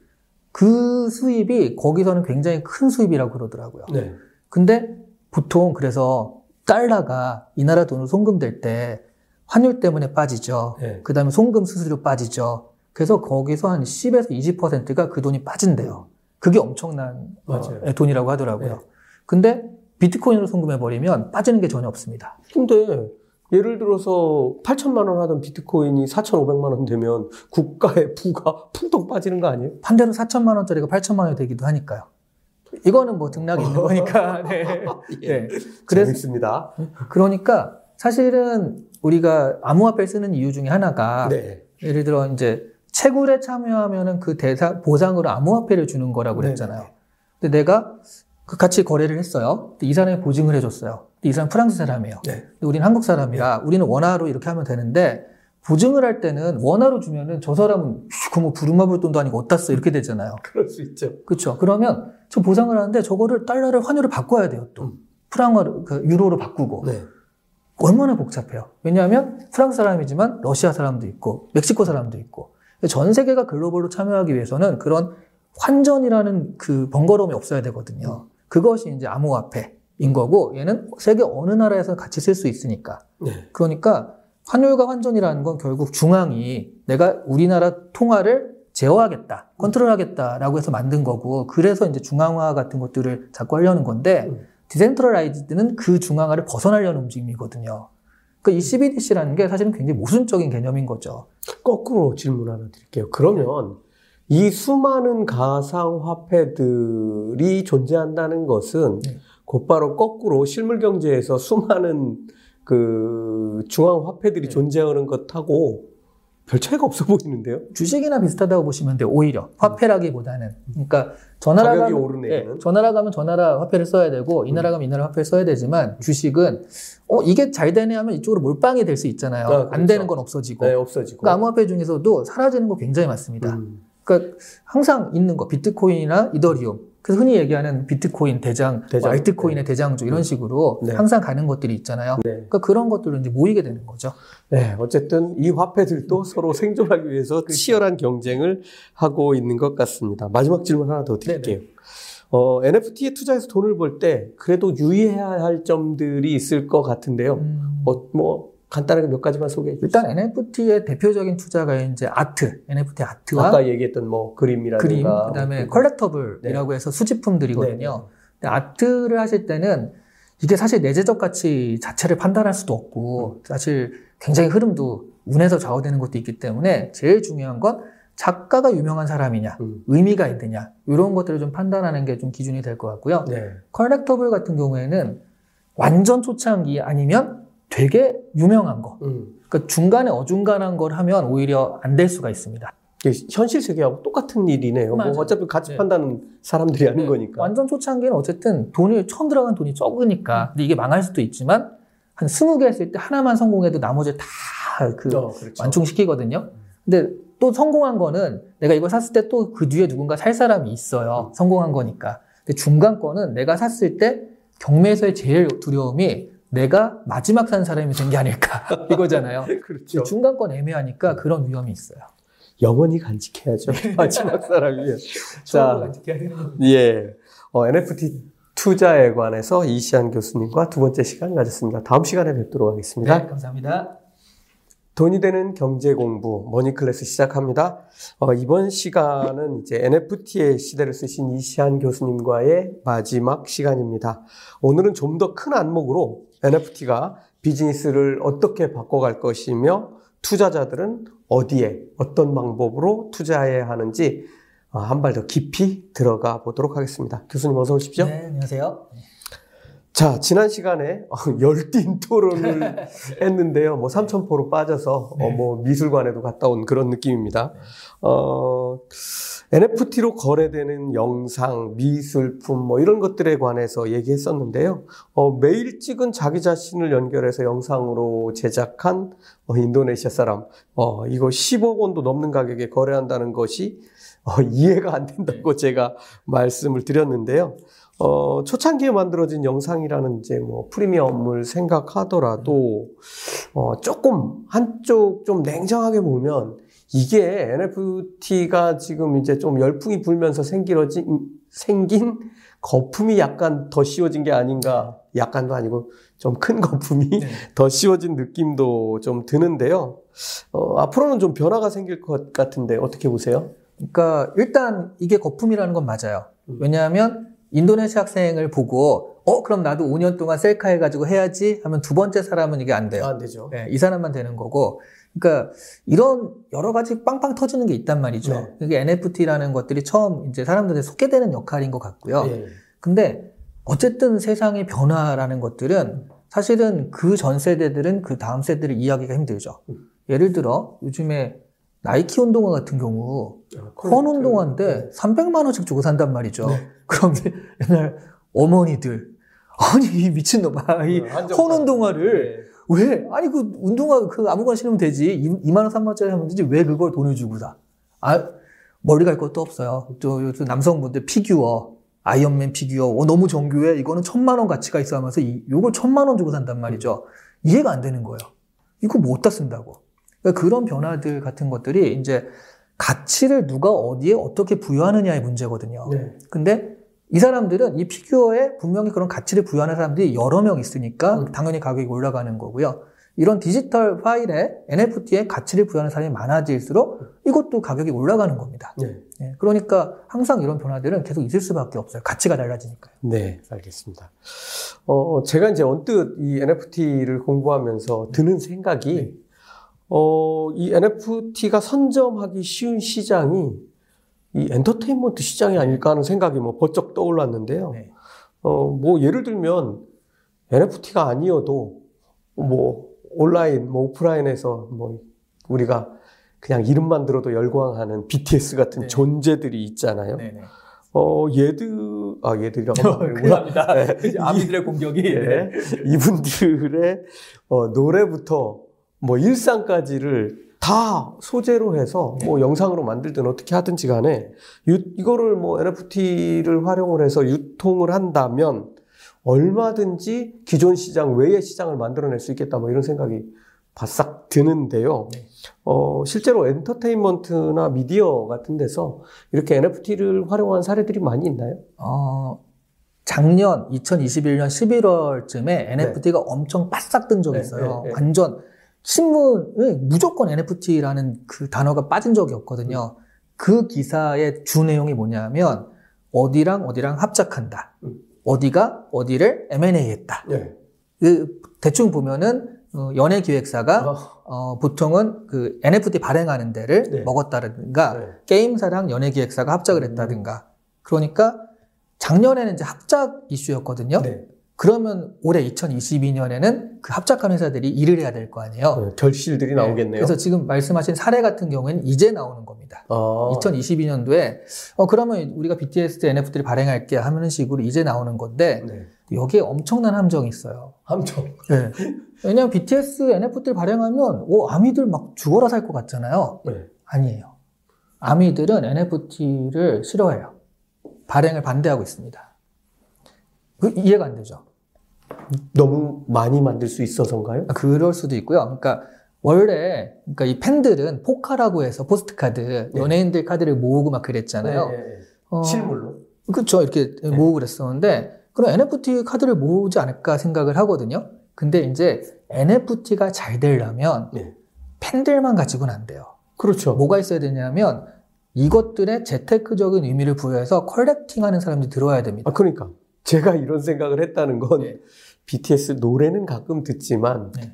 그 수입이 거기서는 굉장히 큰 수입이라고 그러더라고요. 네. 근데 보통 그래서 달러가 이 나라 돈으로 송금될 때 환율 때문에 빠지죠. 네. 그 다음에 송금 수수료 빠지죠. 그래서 거기서 한 10에서 20%가 그 돈이 빠진대요. 그게 엄청난 어, 맞아요. 돈이라고 하더라고요. 네. 근데 비트코인으로 송금해버리면 빠지는 게 전혀 없습니다. 근데 예를 들어서 8천만 원 하던 비트코인이 4,500만 원 되면 국가의 부가 풍덩 빠지는 거 아니에요? 반대로 4천만 원짜리가 8천만 원이 되기도 하니까요. 이거는 뭐 등락이 있는 거니까. 네. 네. 그래서 재밌습니다. 그러니까 사실은 우리가 암호화폐를 쓰는 이유 중에 하나가 네. 예를 들어 이제 채굴에 참여하면은 그 대상 보상으로 암호화폐를 주는 거라고 그랬잖아요. 네네. 근데 내가 그 같이 거래를 했어요. 근데 이 사람이 보증을 해줬어요. 근데 이 사람 프랑스 사람이에요. 네. 근데 우리는 한국 사람이라 우리는 원화로 이렇게 하면 되는데 보증을 할 때는 원화로 주면은 저 사람은 그뭐 부루마블 돈도 아니고 어디다 써 이렇게 되잖아요. 그럴 수 있죠. 그렇죠. 그러면 저 보상을 하는데 저거를 달러를 환율을 바꿔야 돼요. 또 음. 프랑어로 그 유로로 바꾸고 네. 얼마나 복잡해요. 왜냐하면 프랑스 사람이지만 러시아 사람도 있고 멕시코 사람도 있고 전 세계가 글로벌로 참여하기 위해서는 그런 환전이라는 그 번거로움이 없어야 되거든요. 그것이 이제 암호화폐인 거고 얘는 세계 어느 나라에서 같이 쓸 수 있으니까. 네. 그러니까 환율과 환전이라는 건 결국 중앙이 내가 우리나라 통화를 제어하겠다, 컨트롤하겠다라고 해서 만든 거고, 그래서 이제 중앙화 같은 것들을 자꾸 하려는 건데, 음. decentralized는 그 중앙화를 벗어나려는 움직임이거든요. 그러니까 이 CBDC라는 게 사실은 굉장히 모순적인 개념인 거죠. 거꾸로 질문 하나 드릴게요. 그러면 이 수많은 가상화폐들이 존재한다는 것은 네. 곧바로 거꾸로 실물 경제에서 수많은 그 중앙화폐들이 네. 존재하는 것하고 별 차이가 없어 보이는데요. 주식이나 비슷하다고 보시면 돼요. 오히려 화폐라기보다는. 그러니까 저 나라 가격이 가면 오르네, 예, 얘는. 저 나라 가면 저 나라 화폐를 써야 되고 이 나라 가면 이 나라 화폐를 써야 되지만 주식은 어 이게 잘 되네 하면 이쪽으로 몰빵이 될 수 있잖아요. 아, 그렇죠. 안 되는 건 없어지고. 네, 없어지고. 그러니까 암호화폐 중에서도 사라지는 거 굉장히 많습니다. 음. 그러니까 항상 있는 거 비트코인이나 이더리움. 그래서 흔히 얘기하는 비트코인 대장, 대장. 뭐 알트코인의 대장주 이런 식으로 네. 항상 가는 것들이 있잖아요. 네. 그러니까 그런 것들로 이제 모이게 되는 거죠. 네, 어쨌든 이 화폐들도 서로 생존하기 위해서 그렇죠. 치열한 경쟁을 하고 있는 것 같습니다. 마지막 질문 하나 더 드릴게요. 어, NFT에 투자해서 돈을 벌 때 그래도 유의해야 할 점들이 있을 것 같은데요. 음. 어, 뭐 간단하게 몇 가지만 소개해 주세요. 일단 NFT의 대표적인 투자가 이제 아트, NFT 아트와 아까 얘기했던 뭐 그림이라든가 그림, 그다음에 뭐 컬렉터블이라고 해서 수집품들이거든요. 근데 아트를 하실 때는 이게 사실 내재적 가치 자체를 판단할 수도 없고 사실 굉장히 흐름도 운에서 좌우되는 것도 있기 때문에 제일 중요한 건 작가가 유명한 사람이냐, 음. 의미가 있느냐 이런 것들을 좀 판단하는 게 좀 기준이 될 것 같고요. 네. 컬렉터블 같은 경우에는 완전 초창기 아니면 되게 유명한 거. 음. 그러니까 중간에 어중간한 걸 하면 오히려 안 될 수가 있습니다. 현실 세계하고 똑같은 일이네요. 맞아요. 뭐 어차피 가치 네. 판단은 사람들이 하는 네, 거니까. 완전 초창기는 어쨌든 돈이 처음 들어간 돈이 적으니까 근데 이게 망할 수도 있지만 한 20개 했을 때 하나만 성공해도 나머지 다그 어, 그렇죠. 완충시키거든요. 근데 또 성공한 거는 내가 이거 샀을 때 또 그 뒤에 누군가 살 사람이 있어요. 성공한 거니까. 근데 중간 거는 내가 샀을 때 경매에서의 제일 두려움이 내가 마지막 산 사람이 된 게 아닐까 이거잖아요. 그렇죠. 중간 건 애매하니까 그런 위험이 있어요. 영원히 간직해야죠. 마지막 사람이. 자, 예. 어, NFT 투자에 관해서 이시안 교수님과 두 번째 시간 가졌습니다. 다음 시간에 뵙도록 하겠습니다. 네, 감사합니다. 돈이 되는 경제 공부 머니 클래스 시작합니다. 어, 이번 시간은 이제 NFT의 시대를 쓰신 이시안 교수님과의 마지막 시간입니다. 오늘은 좀 더 큰 안목으로 NFT가 비즈니스를 어떻게 바꿔갈 것이며 투자자들은 어디에 어떤 방법으로 투자해야 하는지 어, 한발 더 깊이 들어가 보도록 하겠습니다. 교수님 어서 오십시오. 네, 안녕하세요. 자, 지난 시간에 어, 열띤 토론을 했는데요. 뭐 삼천포로 빠져서 어, 뭐 미술관에도 갔다 온 그런 느낌입니다. 어, NFT로 거래되는 영상, 미술품 뭐 이런 것들에 관해서 얘기했었는데요. 어, 매일 찍은 자기 자신을 연결해서 영상으로 제작한 어, 인도네시아 사람, 어, 이거 10억 원도 넘는 가격에 거래한다는 것이 어, 이해가 안 된다고 제가 말씀을 드렸는데요. 어, 초창기에 만들어진 영상이라는 이제 뭐 프리미엄을 생각하더라도, 어, 조금 한쪽 좀 냉정하게 보면 이게 NFT가 지금 이제 좀 열풍이 불면서 생기러진, 생긴 거품이 약간 더 씌워진 게 아닌가. 약간도 아니고 좀 큰 거품이 네. 더 씌워진 느낌도 좀 드는데요. 어, 앞으로는 좀 변화가 생길 것 같은데 어떻게 보세요? 그러니까 일단 이게 거품이라는 건 맞아요. 왜냐하면 인도네시아 학생을 보고 어 그럼 나도 5년 동안 셀카 해가지고 해야지 하면 두 번째 사람은 이게 안 돼요. 안 되죠. 네, 이 사람만 되는 거고. 그러니까 이런 여러 가지 빵빵 터지는 게 있단 말이죠. 네. 이게 NFT라는 것들이 처음 이제 사람들한테 소개되는 역할인 것 같고요. 예. 근데 어쨌든 세상의 변화라는 것들은 사실은 그 전 세대들은 그 다음 세대를 이해하기가 힘들죠. 예를 들어 요즘에 나이키 운동화 같은 경우 헌 운동화인데 300만 원씩 주고 산단 말이죠. 네. 그럼 옛날 어머니들 아니 이 미친놈아 이 헌 운동화를 왜 아니 그 운동화 그 아무거나 신으면 되지 2만 원 3만 원짜리 하면 되지 왜 그걸 돈을 주고 사? 아 멀리 갈 것도 없어요. 또 요즘 남성분들 피규어 아이언맨 피규어 어, 너무 정교해 이거는 천만 원 가치가 있어 하면서 이, 요걸 천만 원 주고 산단 말이죠. 이해가 안 되는 거예요. 이거 뭐 어디다 쓴다고. 그러니까 그런 변화들 같은 것들이 이제 가치를 누가 어디에 어떻게 부여하느냐의 문제거든요. 네. 근데 이 사람들은 이 피규어에 분명히 그런 가치를 부여하는 사람들이 여러 명 있으니까 음. 당연히 가격이 올라가는 거고요. 이런 디지털 파일에 NFT에 가치를 부여하는 사람이 많아질수록 이것도 가격이 올라가는 겁니다. 네. 네, 그러니까 항상 이런 변화들은 계속 있을 수밖에 없어요. 가치가 달라지니까요. 네, 알겠습니다. 어, 제가 이제 언뜻 이 NFT를 공부하면서 드는 생각이, 네. 어, 이 NFT가 선점하기 쉬운 시장이 이 엔터테인먼트 시장이 아닐까 하는 생각이 뭐 번쩍 떠올랐는데요. 네. 어, 뭐 예를 들면 NFT가 아니어도 뭐 온라인, 뭐 오프라인에서 뭐 우리가 그냥 이름만 들어도 열광하는 BTS 같은 네. 존재들이 있잖아요. 네네. 어, 얘들, 아, 얘들이라고 납니다. 네. 아미들의 공격이. 네. 이분들의 어, 노래부터 뭐 일상까지를 다 소재로 해서 뭐 영상으로 만들든 어떻게 하든지 간에 유- 이거를 뭐 NFT를 활용을 해서 유통을 한다면 얼마든지 기존 시장 외의 시장을 만들어낼 수 있겠다 뭐 이런 생각이 바싹 드는데요. 네. 어, 실제로 엔터테인먼트나 미디어 같은 데서 이렇게 NFT를 활용한 사례들이 많이 있나요? 어, 작년 2021년 11월쯤에 NFT가 엄청 바싹 뜬 적이 네, 있어요. 네, 네. 완전 신문에 무조건 NFT라는 그 단어가 빠진 적이 없거든요. 그 기사의 주 내용이 뭐냐면 어디랑 어디랑 합작한다. 음. 어디가 어디를 M&A 했다. 네. 그 대충 보면은 어, 연예 기획사가 어, 어, 보통은 그 NFT 발행하는 데를 네. 먹었다든가 네. 게임사랑 연예 기획사가 합작을 했다든가 그러니까 작년에는 이제 합작 이슈였거든요. 네. 그러면 올해 2022년에는 그 합작한 회사들이 일을 해야 될 거 아니에요. 어, 결실들이 나오겠네요. 그래서 지금 말씀하신 사례 같은 경우에는 이제 나오는 겁니다. 아, 2022년도에 어 그러면 우리가 BTS NFT를 발행할게 하는 식으로 이제 나오는 건데 네. 여기에 엄청난 함정이 있어요. 함정. 네. 왜냐하면 BTS NFT를 발행하면 오 아미들 막 죽어라 살 것 같잖아요. 네. 아니에요. 아미들은 NFT를 싫어해요. 발행을 반대하고 있습니다. 그 이해가 안 되죠. 너무 많이 만들 수 있어서인가요? 그럴 수도 있고요. 그러니까 원래 그러니까 이 팬들은 포카라고 해서 포토 카드 연예인들 카드를 모으고 막 그랬잖아요. 네, 네, 네. 어, 실물로. 그렇죠. 이렇게 모으고 그랬었는데 그럼 NFT 카드를 모으지 않을까 생각을 하거든요. 근데 이제 NFT가 잘 되려면 네. 팬들만 가지고는 안 돼요. 그렇죠. 뭐가 있어야 되냐면 이것들의 재테크적인 의미를 부여해서 컬렉팅하는 사람들이 들어와야 됩니다. 아, 그러니까. 제가 이런 생각을 했다는 건 네. BTS 노래는 가끔 듣지만 네.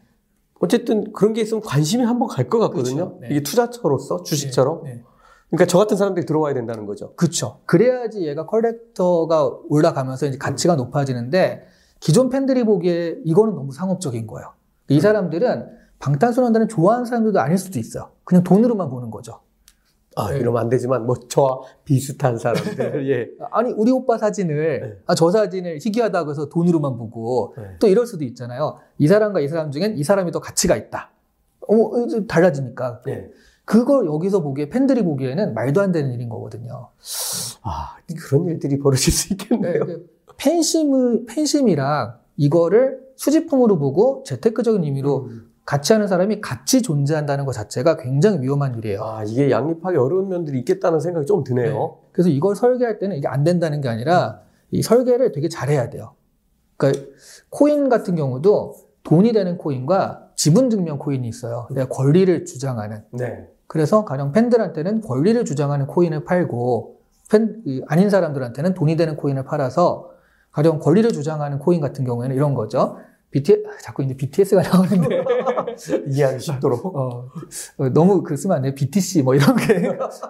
어쨌든 그런 게 있으면 관심이 한번 갈 것 같거든요. 그렇죠. 네. 이게 투자처로서 주식처럼. 네. 그러니까 저 같은 사람들이 들어와야 된다는 거죠. 그렇죠. 그래야지 얘가 컬렉터가 올라가면서 이제 가치가 높아지는데 기존 팬들이 보기에 이거는 너무 상업적인 거예요. 이 사람들은 방탄소년단을 좋아하는 사람들도 아닐 수도 있어요. 그냥 돈으로만 보는 거죠. 아, 네. 이러면 안 되지만 뭐 저와 비슷한 사람들. 예. 아니 우리 오빠 사진을 네. 아, 저 사진을 희귀하다고 해서 돈으로만 보고 네. 또 이럴 수도 있잖아요. 이 사람과 이 사람 중엔 이 사람이 더 가치가 있다. 어, 이제 달라지니까. 예. 그걸 여기서 보기에 팬들이 보기에는 말도 안 되는 일인 거거든요. 아, 그런 일들이 벌어질 수 있겠네요. 팬심을 팬심이랑 이거를 수집품으로 보고 재테크적인 의미로 음. 같이 하는 사람이 같이 존재한다는 것 자체가 굉장히 위험한 일이에요. 아, 이게 양립하기 어려운 면들이 있겠다는 생각이 좀 드네요. 그래서 이걸 설계할 때는 이게 안 된다는 게 아니라 이 설계를 되게 잘해야 돼요. 그러니까 코인 같은 경우도 돈이 되는 코인과 지분 증명 코인이 있어요. 내가 권리를 주장하는. 네. 그래서 가령 팬들한테는 권리를 주장하는 코인을 팔고 팬 이, 아닌 사람들한테는 돈이 되는 코인을 팔아서 가령 권리를 주장하는 코인 같은 경우에는 이런 거죠. BTS 자꾸 이제 BTS가 나오는데 이해하기 쉽도록. 어, 어, 너무 그 쓰면 안 돼요. BTC 뭐 이런 게.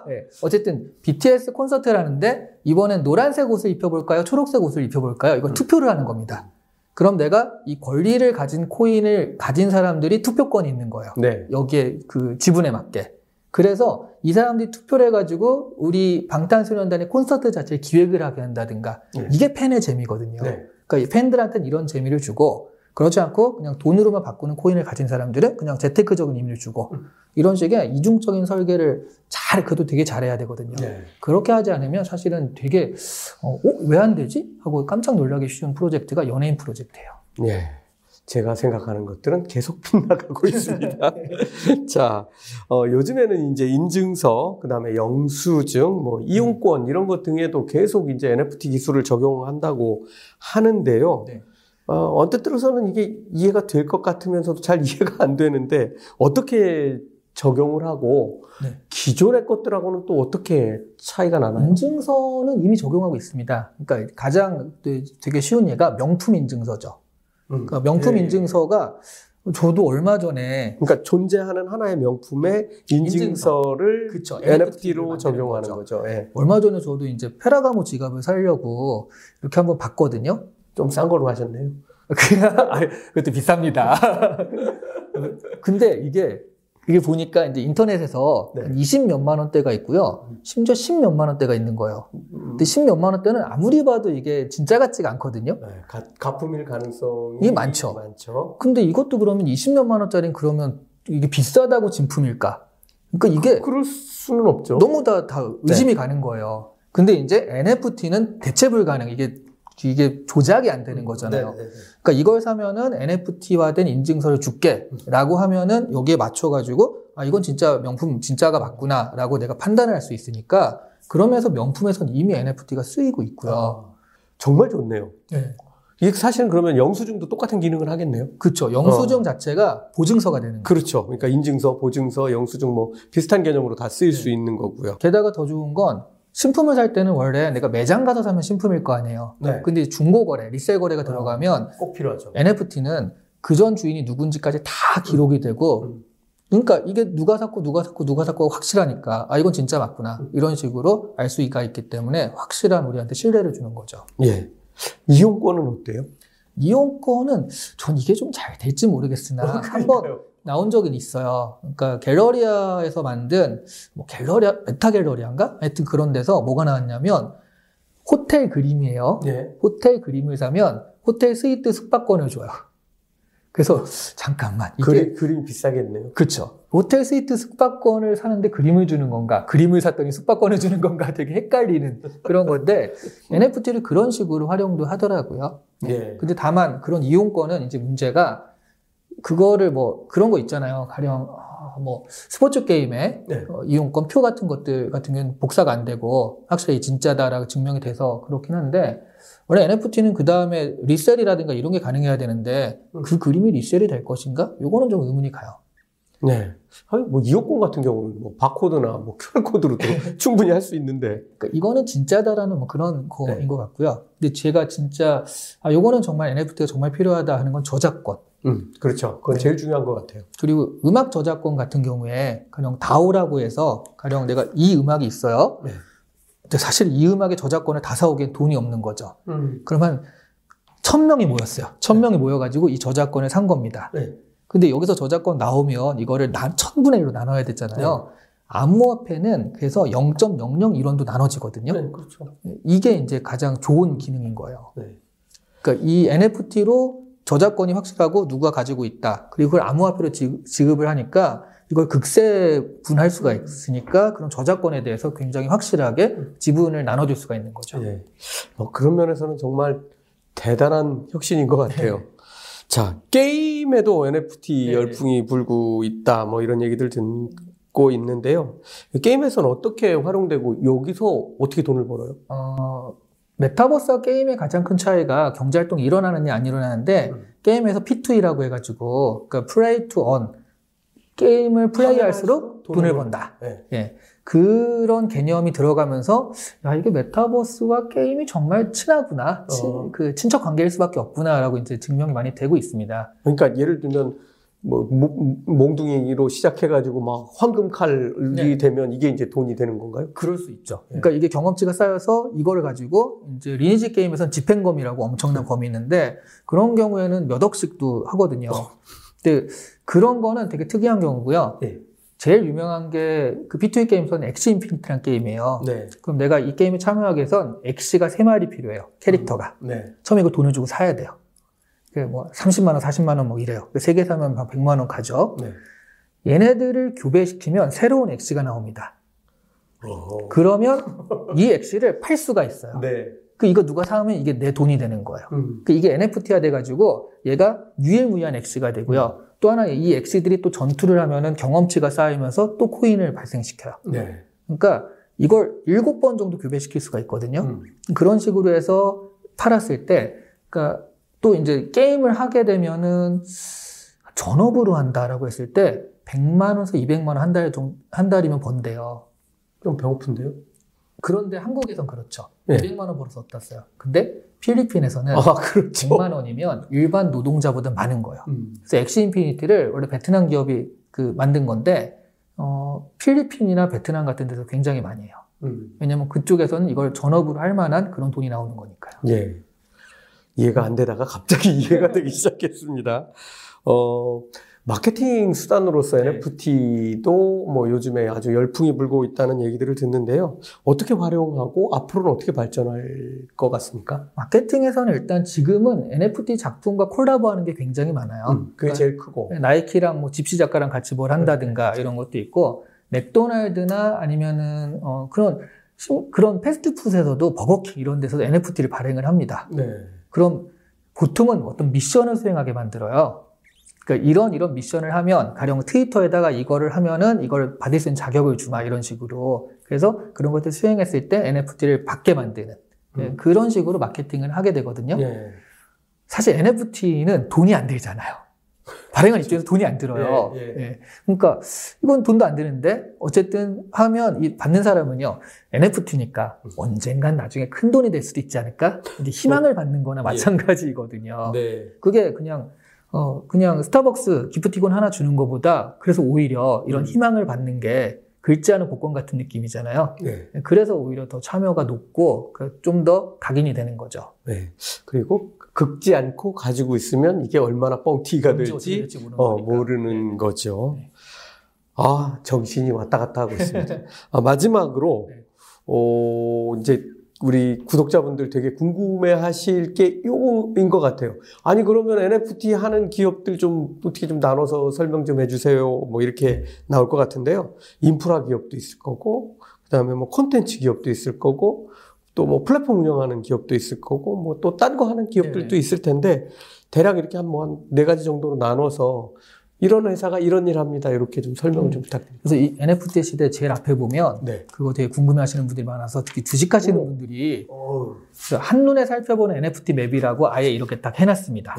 네. 어쨌든 BTS 콘서트를 하는데 이번엔 노란색 옷을 입혀볼까요? 초록색 옷을 입혀볼까요? 이건 투표를 하는 겁니다. 그럼 내가 이 권리를 가진 코인을 가진 사람들이 투표권이 있는 거예요. 네. 여기에 그 지분에 맞게. 그래서 이 사람들이 투표를 해가지고 우리 방탄소년단의 콘서트 자체를 기획을 하게 한다든가 네. 이게 팬의 재미거든요. 네. 그러니까 이 팬들한테는 이런 재미를 주고 그렇지 않고 그냥 돈으로만 바꾸는 코인을 가진 사람들은 그냥 재테크적인 의미를 주고 음. 이런 식의 이중적인 설계를 잘 그래도 되게 잘해야 되거든요. 네. 그렇게 하지 않으면 사실은 되게 어, 왜 안 되지? 하고 깜짝 놀라기 쉬운 프로젝트가 연예인 프로젝트예요. 예. 제가 생각하는 것들은 계속 빗나가고 있습니다. 자, 어, 요즘에는 이제 인증서, 그 다음에 영수증, 뭐, 이용권, 이런 것 등에도 계속 이제 NFT 기술을 적용한다고 하는데요. 네. 어, 언뜻 들어서는 이게 이해가 될 것 같으면서도 잘 이해가 안 되는데 어떻게 적용을 하고 네. 기존의 것들하고는 또 어떻게 차이가 나나요? 인증서는 이미 적용하고 있습니다. 그러니까 가장 되게 쉬운 예가 명품 인증서죠. 음. 그러니까 명품 예. 인증서가 저도 얼마 전에 그러니까 존재하는 하나의 명품의 인증서를 그쵸, NFT로 적용하는 만드는 거죠. 예. 얼마 전에 저도 이제 페라가모 지갑을 사려고 이렇게 한번 봤거든요. 좀 싼 걸로 하셨네요. 그것도 비쌉니다. 근데 이게 이게 보니까 이제 인터넷에서 네. 한 20몇만 원대가 있고요. 심지어 10몇만 원대가 있는 거예요. 음, 근데 10몇만 원대는 아무리 봐도 이게 진짜 같지가 않거든요. 네, 가, 가품일 가능성이 많죠. 많죠. 근데 이것도 그러면 20몇만 원짜리는 그러면 이게 비싸다고 진품일까? 그러니까 이게 그 럴 수는 없죠. 너무 다, 다 의심이 가는 거예요. 근데 이제 NFT는 대체 불가능. 이게 이게 조작이 안 되는 거잖아요. 네, 네, 네. 그러니까 이걸 사면은 NFT화된 인증서를 줄게라고 하면은 여기에 맞춰가지고 아 이건 진짜 명품 진짜가 맞구나라고 내가 판단을 할 수 있으니까 그러면서 명품에선 이미 NFT가 쓰이고 있고요. 아, 정말 좋네요. 네. 이게 사실은 그러면 영수증도 똑같은 기능을 하겠네요. 그렇죠. 영수증 자체가 보증서가 되는 거예요. 그렇죠. 그러니까 인증서, 보증서, 영수증 뭐 비슷한 개념으로 다 쓰일 네. 수 있는 거고요. 게다가 더 좋은 건 신품을 살 때는 원래 내가 매장 가서 사면 신품일 거 아니에요. 네. 근데 중고 거래, 리셀 거래가 들어가면 꼭 필요하죠. NFT는 그 전 주인이 누군지까지 다 기록이 되고 음. 그러니까 이게 누가 샀고 누가 샀고 누가 샀고 확실하니까 아 이건 진짜 맞구나 음. 이런 식으로 알 수가 있기 때문에 확실한 우리한테 신뢰를 주는 거죠. 예. 이용권은 어때요? 이용권은 전 이게 좀 잘 될지 모르겠으나 한번 나온 적은 있어요. 그러니까 갤러리아에서 만든 뭐 갤러리아 메타 갤러리아인가? 하여튼 그런 데서 뭐가 나왔냐면 호텔 그림이에요. 예. 호텔 그림을 사면 호텔 스위트 숙박권을 줘요. 그래서 잠깐만 이게 그림, 그림 비싸겠네요. 그렇죠. 호텔 스위트 숙박권을 사는데 그림을 주는 건가? 그림을 샀더니 숙박권을 주는 건가? 되게 헷갈리는 그런 건데 NFT를 그런 식으로 활용도 하더라고요. 예. 근데 다만 그런 이용권은 이제 문제가 그거를 뭐 그런 거 있잖아요. 가령 어, 뭐 스포츠 게임에 네. 어, 이용권 표 같은 것들 같은 경우는 복사가 안 되고 확실히 진짜다라고 증명이 돼서 그렇긴 한데 원래 NFT는 그 다음에 리셀이라든가 이런 게 가능해야 되는데 음. 그 그림이 리셀이 될 것인가? 요거는 좀 의문이 가요. 네. 아니, 뭐 이용권 같은 경우는 뭐 바코드나 뭐 QR코드로도 충분히 할 수 있는데. 그러니까 이거는 진짜다라는 뭐 그런 거인 네. 것 같고요. 근데 제가 진짜 아 요거는 정말 NFT가 정말 필요하다 하는 건 저작권. 음, 그렇죠. 그건 네. 제일 중요한 것 같아요. 그리고 음악 저작권 같은 경우에 가령 다오라고 해서 가령 내가 이 음악이 있어요. 네. 근데 사실 이 음악의 저작권을 다 사오기엔 돈이 없는 거죠. 음. 그러면 천 명이 모였어요. 천 명이 모여가지고 이 저작권을 산 겁니다. 네. 근데 여기서 저작권 나오면 이거를 나, 천분의 1로 나눠야 되잖아요. 암호화폐는 그래서 0.001원도 나눠지거든요. 네, 그렇죠. 이게 이제 가장 좋은 기능인 거예요. 네. 그러니까 이 NFT로 저작권이 확실하고 누가 가지고 있다. 그리고 그걸 암호화폐로 지- 지급을 하니까 이걸 극세 분할 수가 있으니까 그런 저작권에 대해서 굉장히 확실하게 지분을 나눠줄 수가 있는 거죠. 예. 뭐 그런 면에서는 정말 대단한 혁신인 것 같아요. 자, 게임에도 NFT 네. 열풍이 불고 있다, 뭐 이런 얘기들 듣고 있는데요. 게임에서는 어떻게 활용되고 여기서 어떻게 돈을 벌어요? 어, 메타버스와 게임의 가장 큰 차이가 경제 활동이 일어나느냐 안 일어나는데 음. 게임에서 P2E라고 해가지고 그러니까 play to earn. 게임을 플레이할수록 돈을 번다. 네. 예. 그런 개념이 들어가면서 야 이게 메타버스와 게임이 정말 친하구나 친, 어. 그 친척 관계일 수밖에 없구나라고 이제 증명이 많이 되고 있습니다. 그러니까 예를 들면 뭐 모- 몽둥이로 시작해가지고 막 황금 칼이 네. 되면 이게 이제 돈이 되는 건가요? 그럴 수 있죠. 네. 그러니까 이게 경험치가 쌓여서 이거를 가지고 이제 리니지 게임에서는 집행검이라고 엄청난 네. 검이 있는데 그런 경우에는 몇 억씩도 하거든요. 근데 그런 거는 되게 특이한 경우고요. 네. 제일 유명한 게 그 P2E 게임에서는 엑시 인피니트라는 게임이에요. 네. 그럼 내가 이 게임에 참여하기 위해선 엑시가 세마리 필요해요. 캐릭터가. 네. 처음에 이거 돈을 주고 사야 돼요. 그뭐 30만 원, 40만 원 뭐 이래요. 세 개 사면 한 100만 원 가죠. 네. 얘네들을 교배시키면 새로운 엑시가 나옵니다. 어허. 그러면 이 엑시를 팔 수가 있어요. 네. 그 이거 누가 사면 이게 내 돈이 되는 거예요. 음. 그 이게 NFT가 돼가지고 얘가 유일무이한 엑시가 되고요. 또 하나 이 엑시들이 또 전투를 하면은 경험치가 쌓이면서 또 코인을 발생시켜요. 네. 그러니까 이걸 일곱 번 정도 교배시킬 수가 있거든요. 음. 그런 식으로 해서 팔았을 때, 그러니까 또 이제 게임을 하게 되면은 전업으로 한다라고 했을 때 100만 원에서 200만 원 한 달, 한 달이면 번대요. 좀 배고픈데요? 그런데 한국에선 그렇죠. 네. 200만 원 벌어서 어디다 써요. 근데 필리핀에서는 아, 그렇죠. 100만 원이면 일반 노동자보다 많은 거예요. 음. 그래서 엑시 인피니티를 원래 베트남 기업이 그 만든 건데 어, 필리핀이나 베트남 같은 데서 굉장히 많이 해요. 음. 왜냐면 그쪽에서는 이걸 전업으로 할 만한 그런 돈이 나오는 거니까요. 예. 이해가 안 되다가 갑자기 이해가 되기 시작했습니다. 어, 마케팅 수단으로서 네. NFT도 뭐 요즘에 아주 열풍이 불고 있다는 얘기들을 듣는데요. 어떻게 활용하고 앞으로는 어떻게 발전할 것 같습니까? 마케팅에서는 일단 지금은 NFT 작품과 콜라보하는 게 굉장히 많아요. 음, 그게 제일 크고. 나이키랑 뭐 집시 작가랑 같이 뭘 한다든가 이런 것도 있고 맥도날드나 아니면은 어 그런 시- 그런 패스트푸드에서도 버거킹 이런 데서도 NFT를 발행을 합니다. 네. 그럼 보통은 어떤 미션을 수행하게 만들어요. 그러니까 이런 이런 미션을 하면 가령 트위터에다가 이거를 하면은 이걸 받을 수 있는 자격을 주마 이런 식으로 그래서 그런 것들 수행했을 때 NFT를 받게 만드는 예, 음. 그런 식으로 마케팅을 하게 되거든요. 예. 사실 NFT는 돈이 안 들잖아요. 발행한 입장에서 돈이 안 들어요. 예, 예. 예. 그러니까 이건 돈도 안 드는데 어쨌든 하면 이 받는 사람은요 NFT니까 음. 언젠간 나중에 큰 돈이 될 수도 있지 않을까? 이제 희망을 받는 거나 마찬가지거든요. 네. 그게 그냥 어 그냥 스타벅스 기프티콘 하나 주는 것보다 그래서 오히려 이런 음. 희망을 받는 게 글자는 복권 같은 느낌이잖아요. 네. 그래서 오히려 더 참여가 높고 좀 더 각인이 되는 거죠. 네. 그리고 긁지 않고 가지고 있으면 이게 얼마나 뻥튀기가 될지 될지 모르는 어. 모르는 거죠. 네. 아, 정신이 왔다 갔다 하고 있습니다. 아, 마지막으로, 네. 어, 이제 우리 구독자분들 되게 궁금해 하실 게 요거인 것 같아요. 아니, 그러면 NFT 하는 기업들 좀 어떻게 좀 나눠서 설명 좀 해주세요. 뭐 이렇게 나올 것 같은데요. 인프라 기업도 있을 거고, 그 다음에 뭐 콘텐츠 기업도 있을 거고, 또 뭐 플랫폼 운영하는 기업도 있을 거고, 뭐 또 딴 거 하는 기업들도. 있을 있을 텐데, 대략 이렇게 한 뭐 한 네 가지 정도로 나눠서 이런 회사가 이런 일 합니다. 이렇게 좀 설명을 좀 부탁드립니다. 그래서 이 NFT 시대 제일 앞에 보면 네. 그거 되게 궁금해 하시는 분들이 많아서 특히 주식 하시는 오. 분들이 어, 한눈에 살펴보는 NFT map이라고 아예 이렇게 딱 해놨습니다.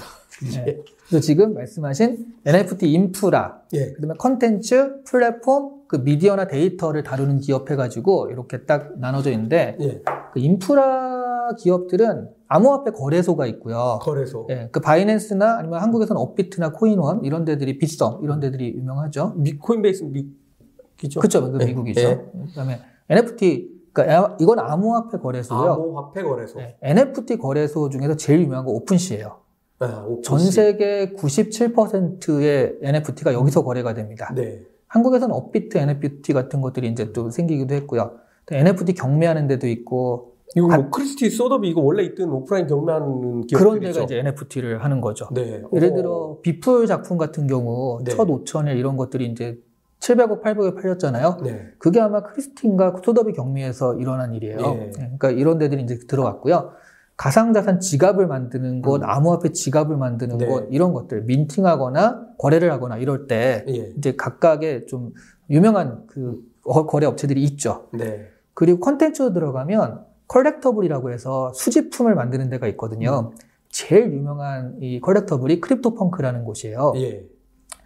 네. 그래서 지금 말씀하신 NFT 인프라, 예. 그다음에 컨텐츠, 플랫폼, 그 미디어나 데이터를 다루는 기업 해가지고 이렇게 딱 나눠져 있는데 예. 그 인프라 기업들은 암호화폐 거래소가 있고요. 거래소. 예, 그 바이낸스나 아니면 한국에서는 업비트나 코인원 이런 데들이 빗썸 이런 데들이 유명하죠. 미, 코인베이스 미국이죠. 그렇죠, 그 예, 미국이죠. 예. 그다음에 NFT, 그러니까 이건 암호화폐 거래소고요. 암호화폐 거래소. 네, NFT 거래소 중에서 제일 유명한 거 오픈시예요. 아, 오픈시. 전 세계 97%의 NFT가 여기서 거래가 됩니다. 네. 한국에서는 업비트 NFT 같은 것들이 이제 또 생기기도 했고요. 또 NFT 경매하는 데도 있고 이거 아- 뭐 크리스티 소더비 이거 원래 있던 오프라인 경매하는. 그런 데가 이제 NFT를 하는 거죠. 네. 예를 어, 들어 비플 작품 같은 경우 네. 첫 5천일 이런 것들이 이제 700억, 800억 팔렸잖아요. 네. 그게 아마 크리스티나 소더비 경매에서 일어난 일이에요. 예. 네, 그러니까 이런 데들이 이제 들어갔고요. 가상자산 지갑을 만드는 곳, 음. 암호화폐 지갑을 만드는 네. 곳, 이런 것들, minting하거나 거래를 하거나 이럴 때 예. 이제 각각의 좀 유명한 그 거- 거래 업체들이 있죠. 네. 그리고 콘텐츠로 들어가면 collectible이라고 해서 수집품을 만드는 데가 있거든요. 제일 유명한 이 collectible이 크립토펑크라는 곳이에요. 예.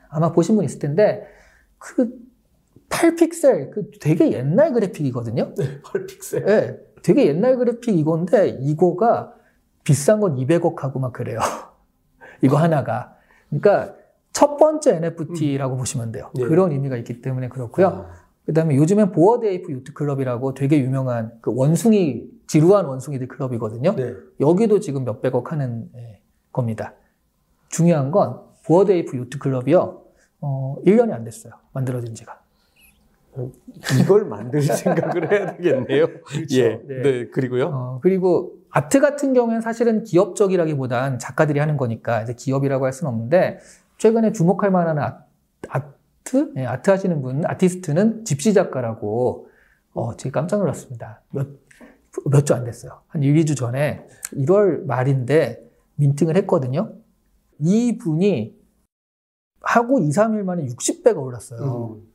아마 보신 분 있을 텐데 그 8픽셀 그 되게 옛날 그래픽이거든요. 네. 8픽셀. 예. 되게 옛날 그래픽 이건데 이거가 비싼 건 200억 하고 막 그래요. 이거 하나가. 그러니까 첫 번째 NFT라고 보시면 돼요. 예. 그런 의미가 있기 때문에 그렇고요. 아, 그 다음에 요즘엔 보어데이프 유트 클럽이라고 되게 유명한 그 원숭이 지루한 원숭이들 클럽이거든요. 네. 여기도 지금 몇백억 하는 예, 겁니다. 중요한 건 보어드 에이프 요트 클럽이요. 어, 1년이 안 됐어요. 만들어진 지가. 이걸 만들 생각을 해야 되겠네요. 예. 네. 네. 그리고요. 어, 그리고 아트 같은 경우에는 사실은 기업적이라기보단 작가들이 하는 거니까 이제 기업이라고 할 수는 없는데 최근에 주목할 만한 아, 아 트? 예, 아트 하시는 분, 아티스트는 집시 작가라고 어, 되게 깜짝 놀랐습니다. 몇, 몇 주 안 됐어요. 한 1, 2주 전에 1월 말인데 민팅을 했거든요. 이 분이 하고 2, 3일 만에 60배가 올랐어요. 음.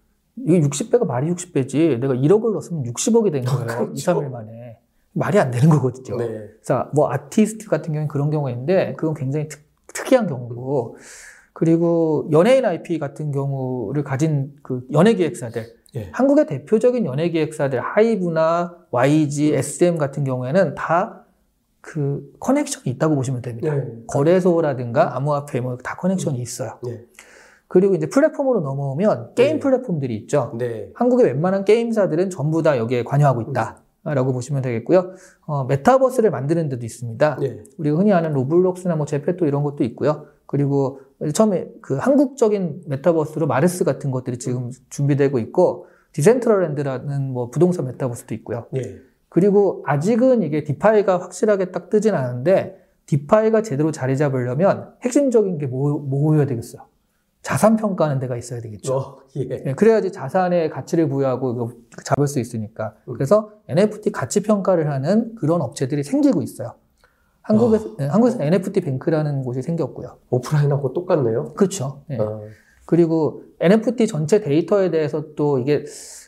이게 60배가 말이 60배지. 내가 1억을 넣었으면 60억이 된 거예요. 그렇죠. 2, 3일 만에. 말이 안 되는 거거든요. 네. 자, 뭐 아티스트 같은 경우는 그런 경우가 있는데 그건 굉장히 특, 특이한 경우고 그리고 연예인 IP 같은 경우를 가진 그 연예기획사들 예. 한국의 대표적인 연예기획사들 하이브나 YG, SM 같은 경우에는 다 그 커넥션이 있다고 보시면 됩니다. 네. 거래소라든가 암호화폐 뭐 다 커넥션이 있어요. 네. 그리고 이제 플랫폼으로 넘어오면 게임 네. 플랫폼들이 있죠. 네. 한국의 웬만한 게임사들은 전부 다 여기에 관여하고 있다 라고 보시면 되겠고요. 어, 메타버스를 만드는 데도 있습니다. 네. 우리가 흔히 아는 로블록스나 뭐 제페토 이런 것도 있고요. 그리고 처음에 그 한국적인 메타버스로 마르스 같은 것들이 지금 준비되고 있고 디센트럴랜드라는 뭐 부동산 메타버스도 있고요. 예. 그리고 아직은 이게 DeFi가 확실하게 딱 뜨진 않은데 DeFi가 제대로 자리 잡으려면 핵심적인 게 뭐, 뭐여야 되겠어요? 자산 평가하는 데가 있어야 되겠죠. 어, 예. 예, 그래야지 자산에 가치를 부여하고 잡을 수 있으니까. 그래서 NFT 가치 평가를 하는 그런 업체들이 생기고 있어요. 한국에서, 네, 한국에서 NFT 뱅크라는 곳이 생겼고요. 오프라인하고 똑같네요. 그렇죠. 예. 어, 그리고 NFT 전체 데이터에 대해서 또 이게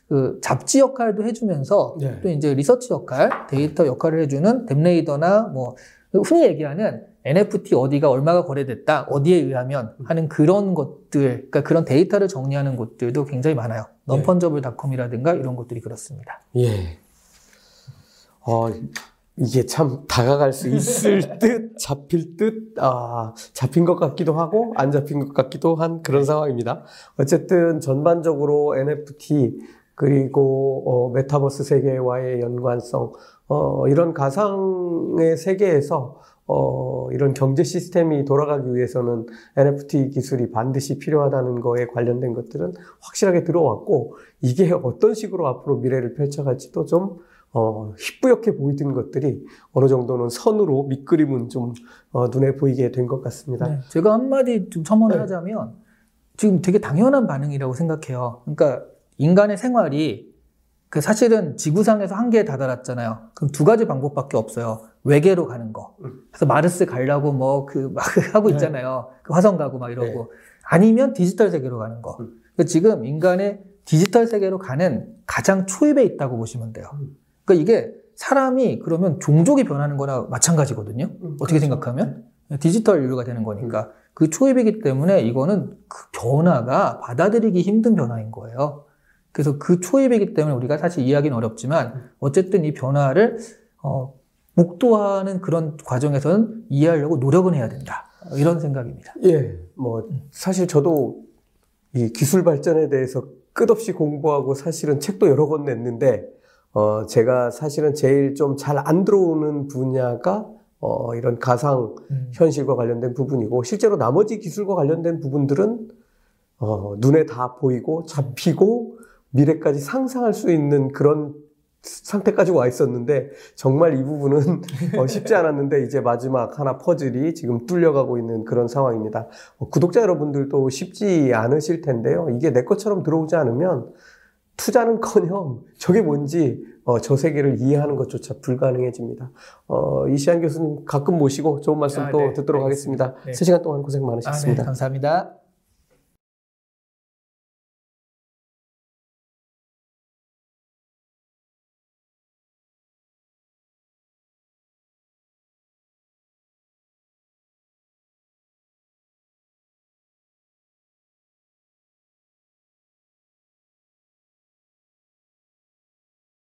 그 잡지 역할도 해주면서 네. 또 이제 리서치 역할, 데이터 역할을 해주는 댑레이더나 뭐 흔히 얘기하는 NFT 어디가 얼마가 거래됐다, 어디에 의하면 하는 그런 것들, 그러니까 그런 데이터를 정리하는 곳들도 굉장히 많아요. 네. 논펀저블닷컴이라든가 이런 것들이 그렇습니다. 예. 어, 이게 참 다가갈 수 있을 듯, 잡힐 듯, 아, 잡힌 것 같기도 하고, 안 잡힌 것 같기도 한 그런 상황입니다. 어쨌든 전반적으로 NFT, 그리고, 어, 메타버스 세계와의 연관성, 어, 이런 가상의 세계에서, 어, 이런 경제 시스템이 돌아가기 위해서는 NFT 기술이 반드시 필요하다는 거에 관련된 것들은 확실하게 들어왔고, 이게 어떤 식으로 앞으로 미래를 펼쳐갈지도 좀 어, 희뿌옇게 보이던 것들이 어느 정도는 선으로 밑그림은 좀 어, 눈에 보이게 된 것 같습니다. 네, 제가 한마디 좀 첨언을 네. 하자면 지금 되게 당연한 반응이라고 생각해요. 그러니까 인간의 생활이 그 사실은 지구상에서 한계에 다다랐잖아요. 그럼 두 가지 방법밖에 없어요. 외계로 가는 거. 음. 그래서 마르스 가려고 뭐 그 막 하고 네. 있잖아요. 그 화성 가고 막 이러고. 네. 아니면 디지털 세계로 가는 거. 음. 그러니까 지금 인간의 디지털 세계로 가는 가장 초입에 있다고 보시면 돼요. 음. 그러니까 이게 사람이 그러면 종족이 변하는 거나 마찬가지거든요. 음, 어떻게 그렇죠. 생각하면? 디지털 인류가 되는 거니까. 그 초입이기 때문에 이거는 그 변화가 받아들이기 힘든 변화인 거예요. 그래서 그 초입이기 때문에 우리가 사실 이해하기는 어렵지만 어쨌든 이 변화를 어, 목도하는 그런 과정에서는 이해하려고 노력은 해야 된다. 이런 생각입니다. 예, 뭐 사실 저도 이 기술 발전에 대해서 끝없이 공부하고 사실은 책도 여러 권 냈는데 어 제가 사실은 제일 좀 잘 안 들어오는 분야가 어 이런 가상 음. 현실과 관련된 부분이고 실제로 나머지 기술과 관련된 부분들은 어 눈에 다 보이고 잡히고 미래까지 상상할 수 있는 그런 상태까지 와 있었는데 정말 이 부분은 어, 쉽지 않았는데 이제 마지막 하나 퍼즐이 지금 뚫려가고 있는 그런 상황입니다. 어, 구독자 여러분들도 쉽지 않으실 텐데요. 이게 내 것처럼 들어오지 않으면 투자는커녕 저게 뭔지 어, 저 세계를 이해하는 것조차 불가능해집니다. 어, 이시안 교수님 가끔 모시고 좋은 말씀 아, 또 네, 듣도록 알겠습니다. 하겠습니다. 네. 세 시간 동안 고생 아, 네, 많으셨습니다. 감사합니다.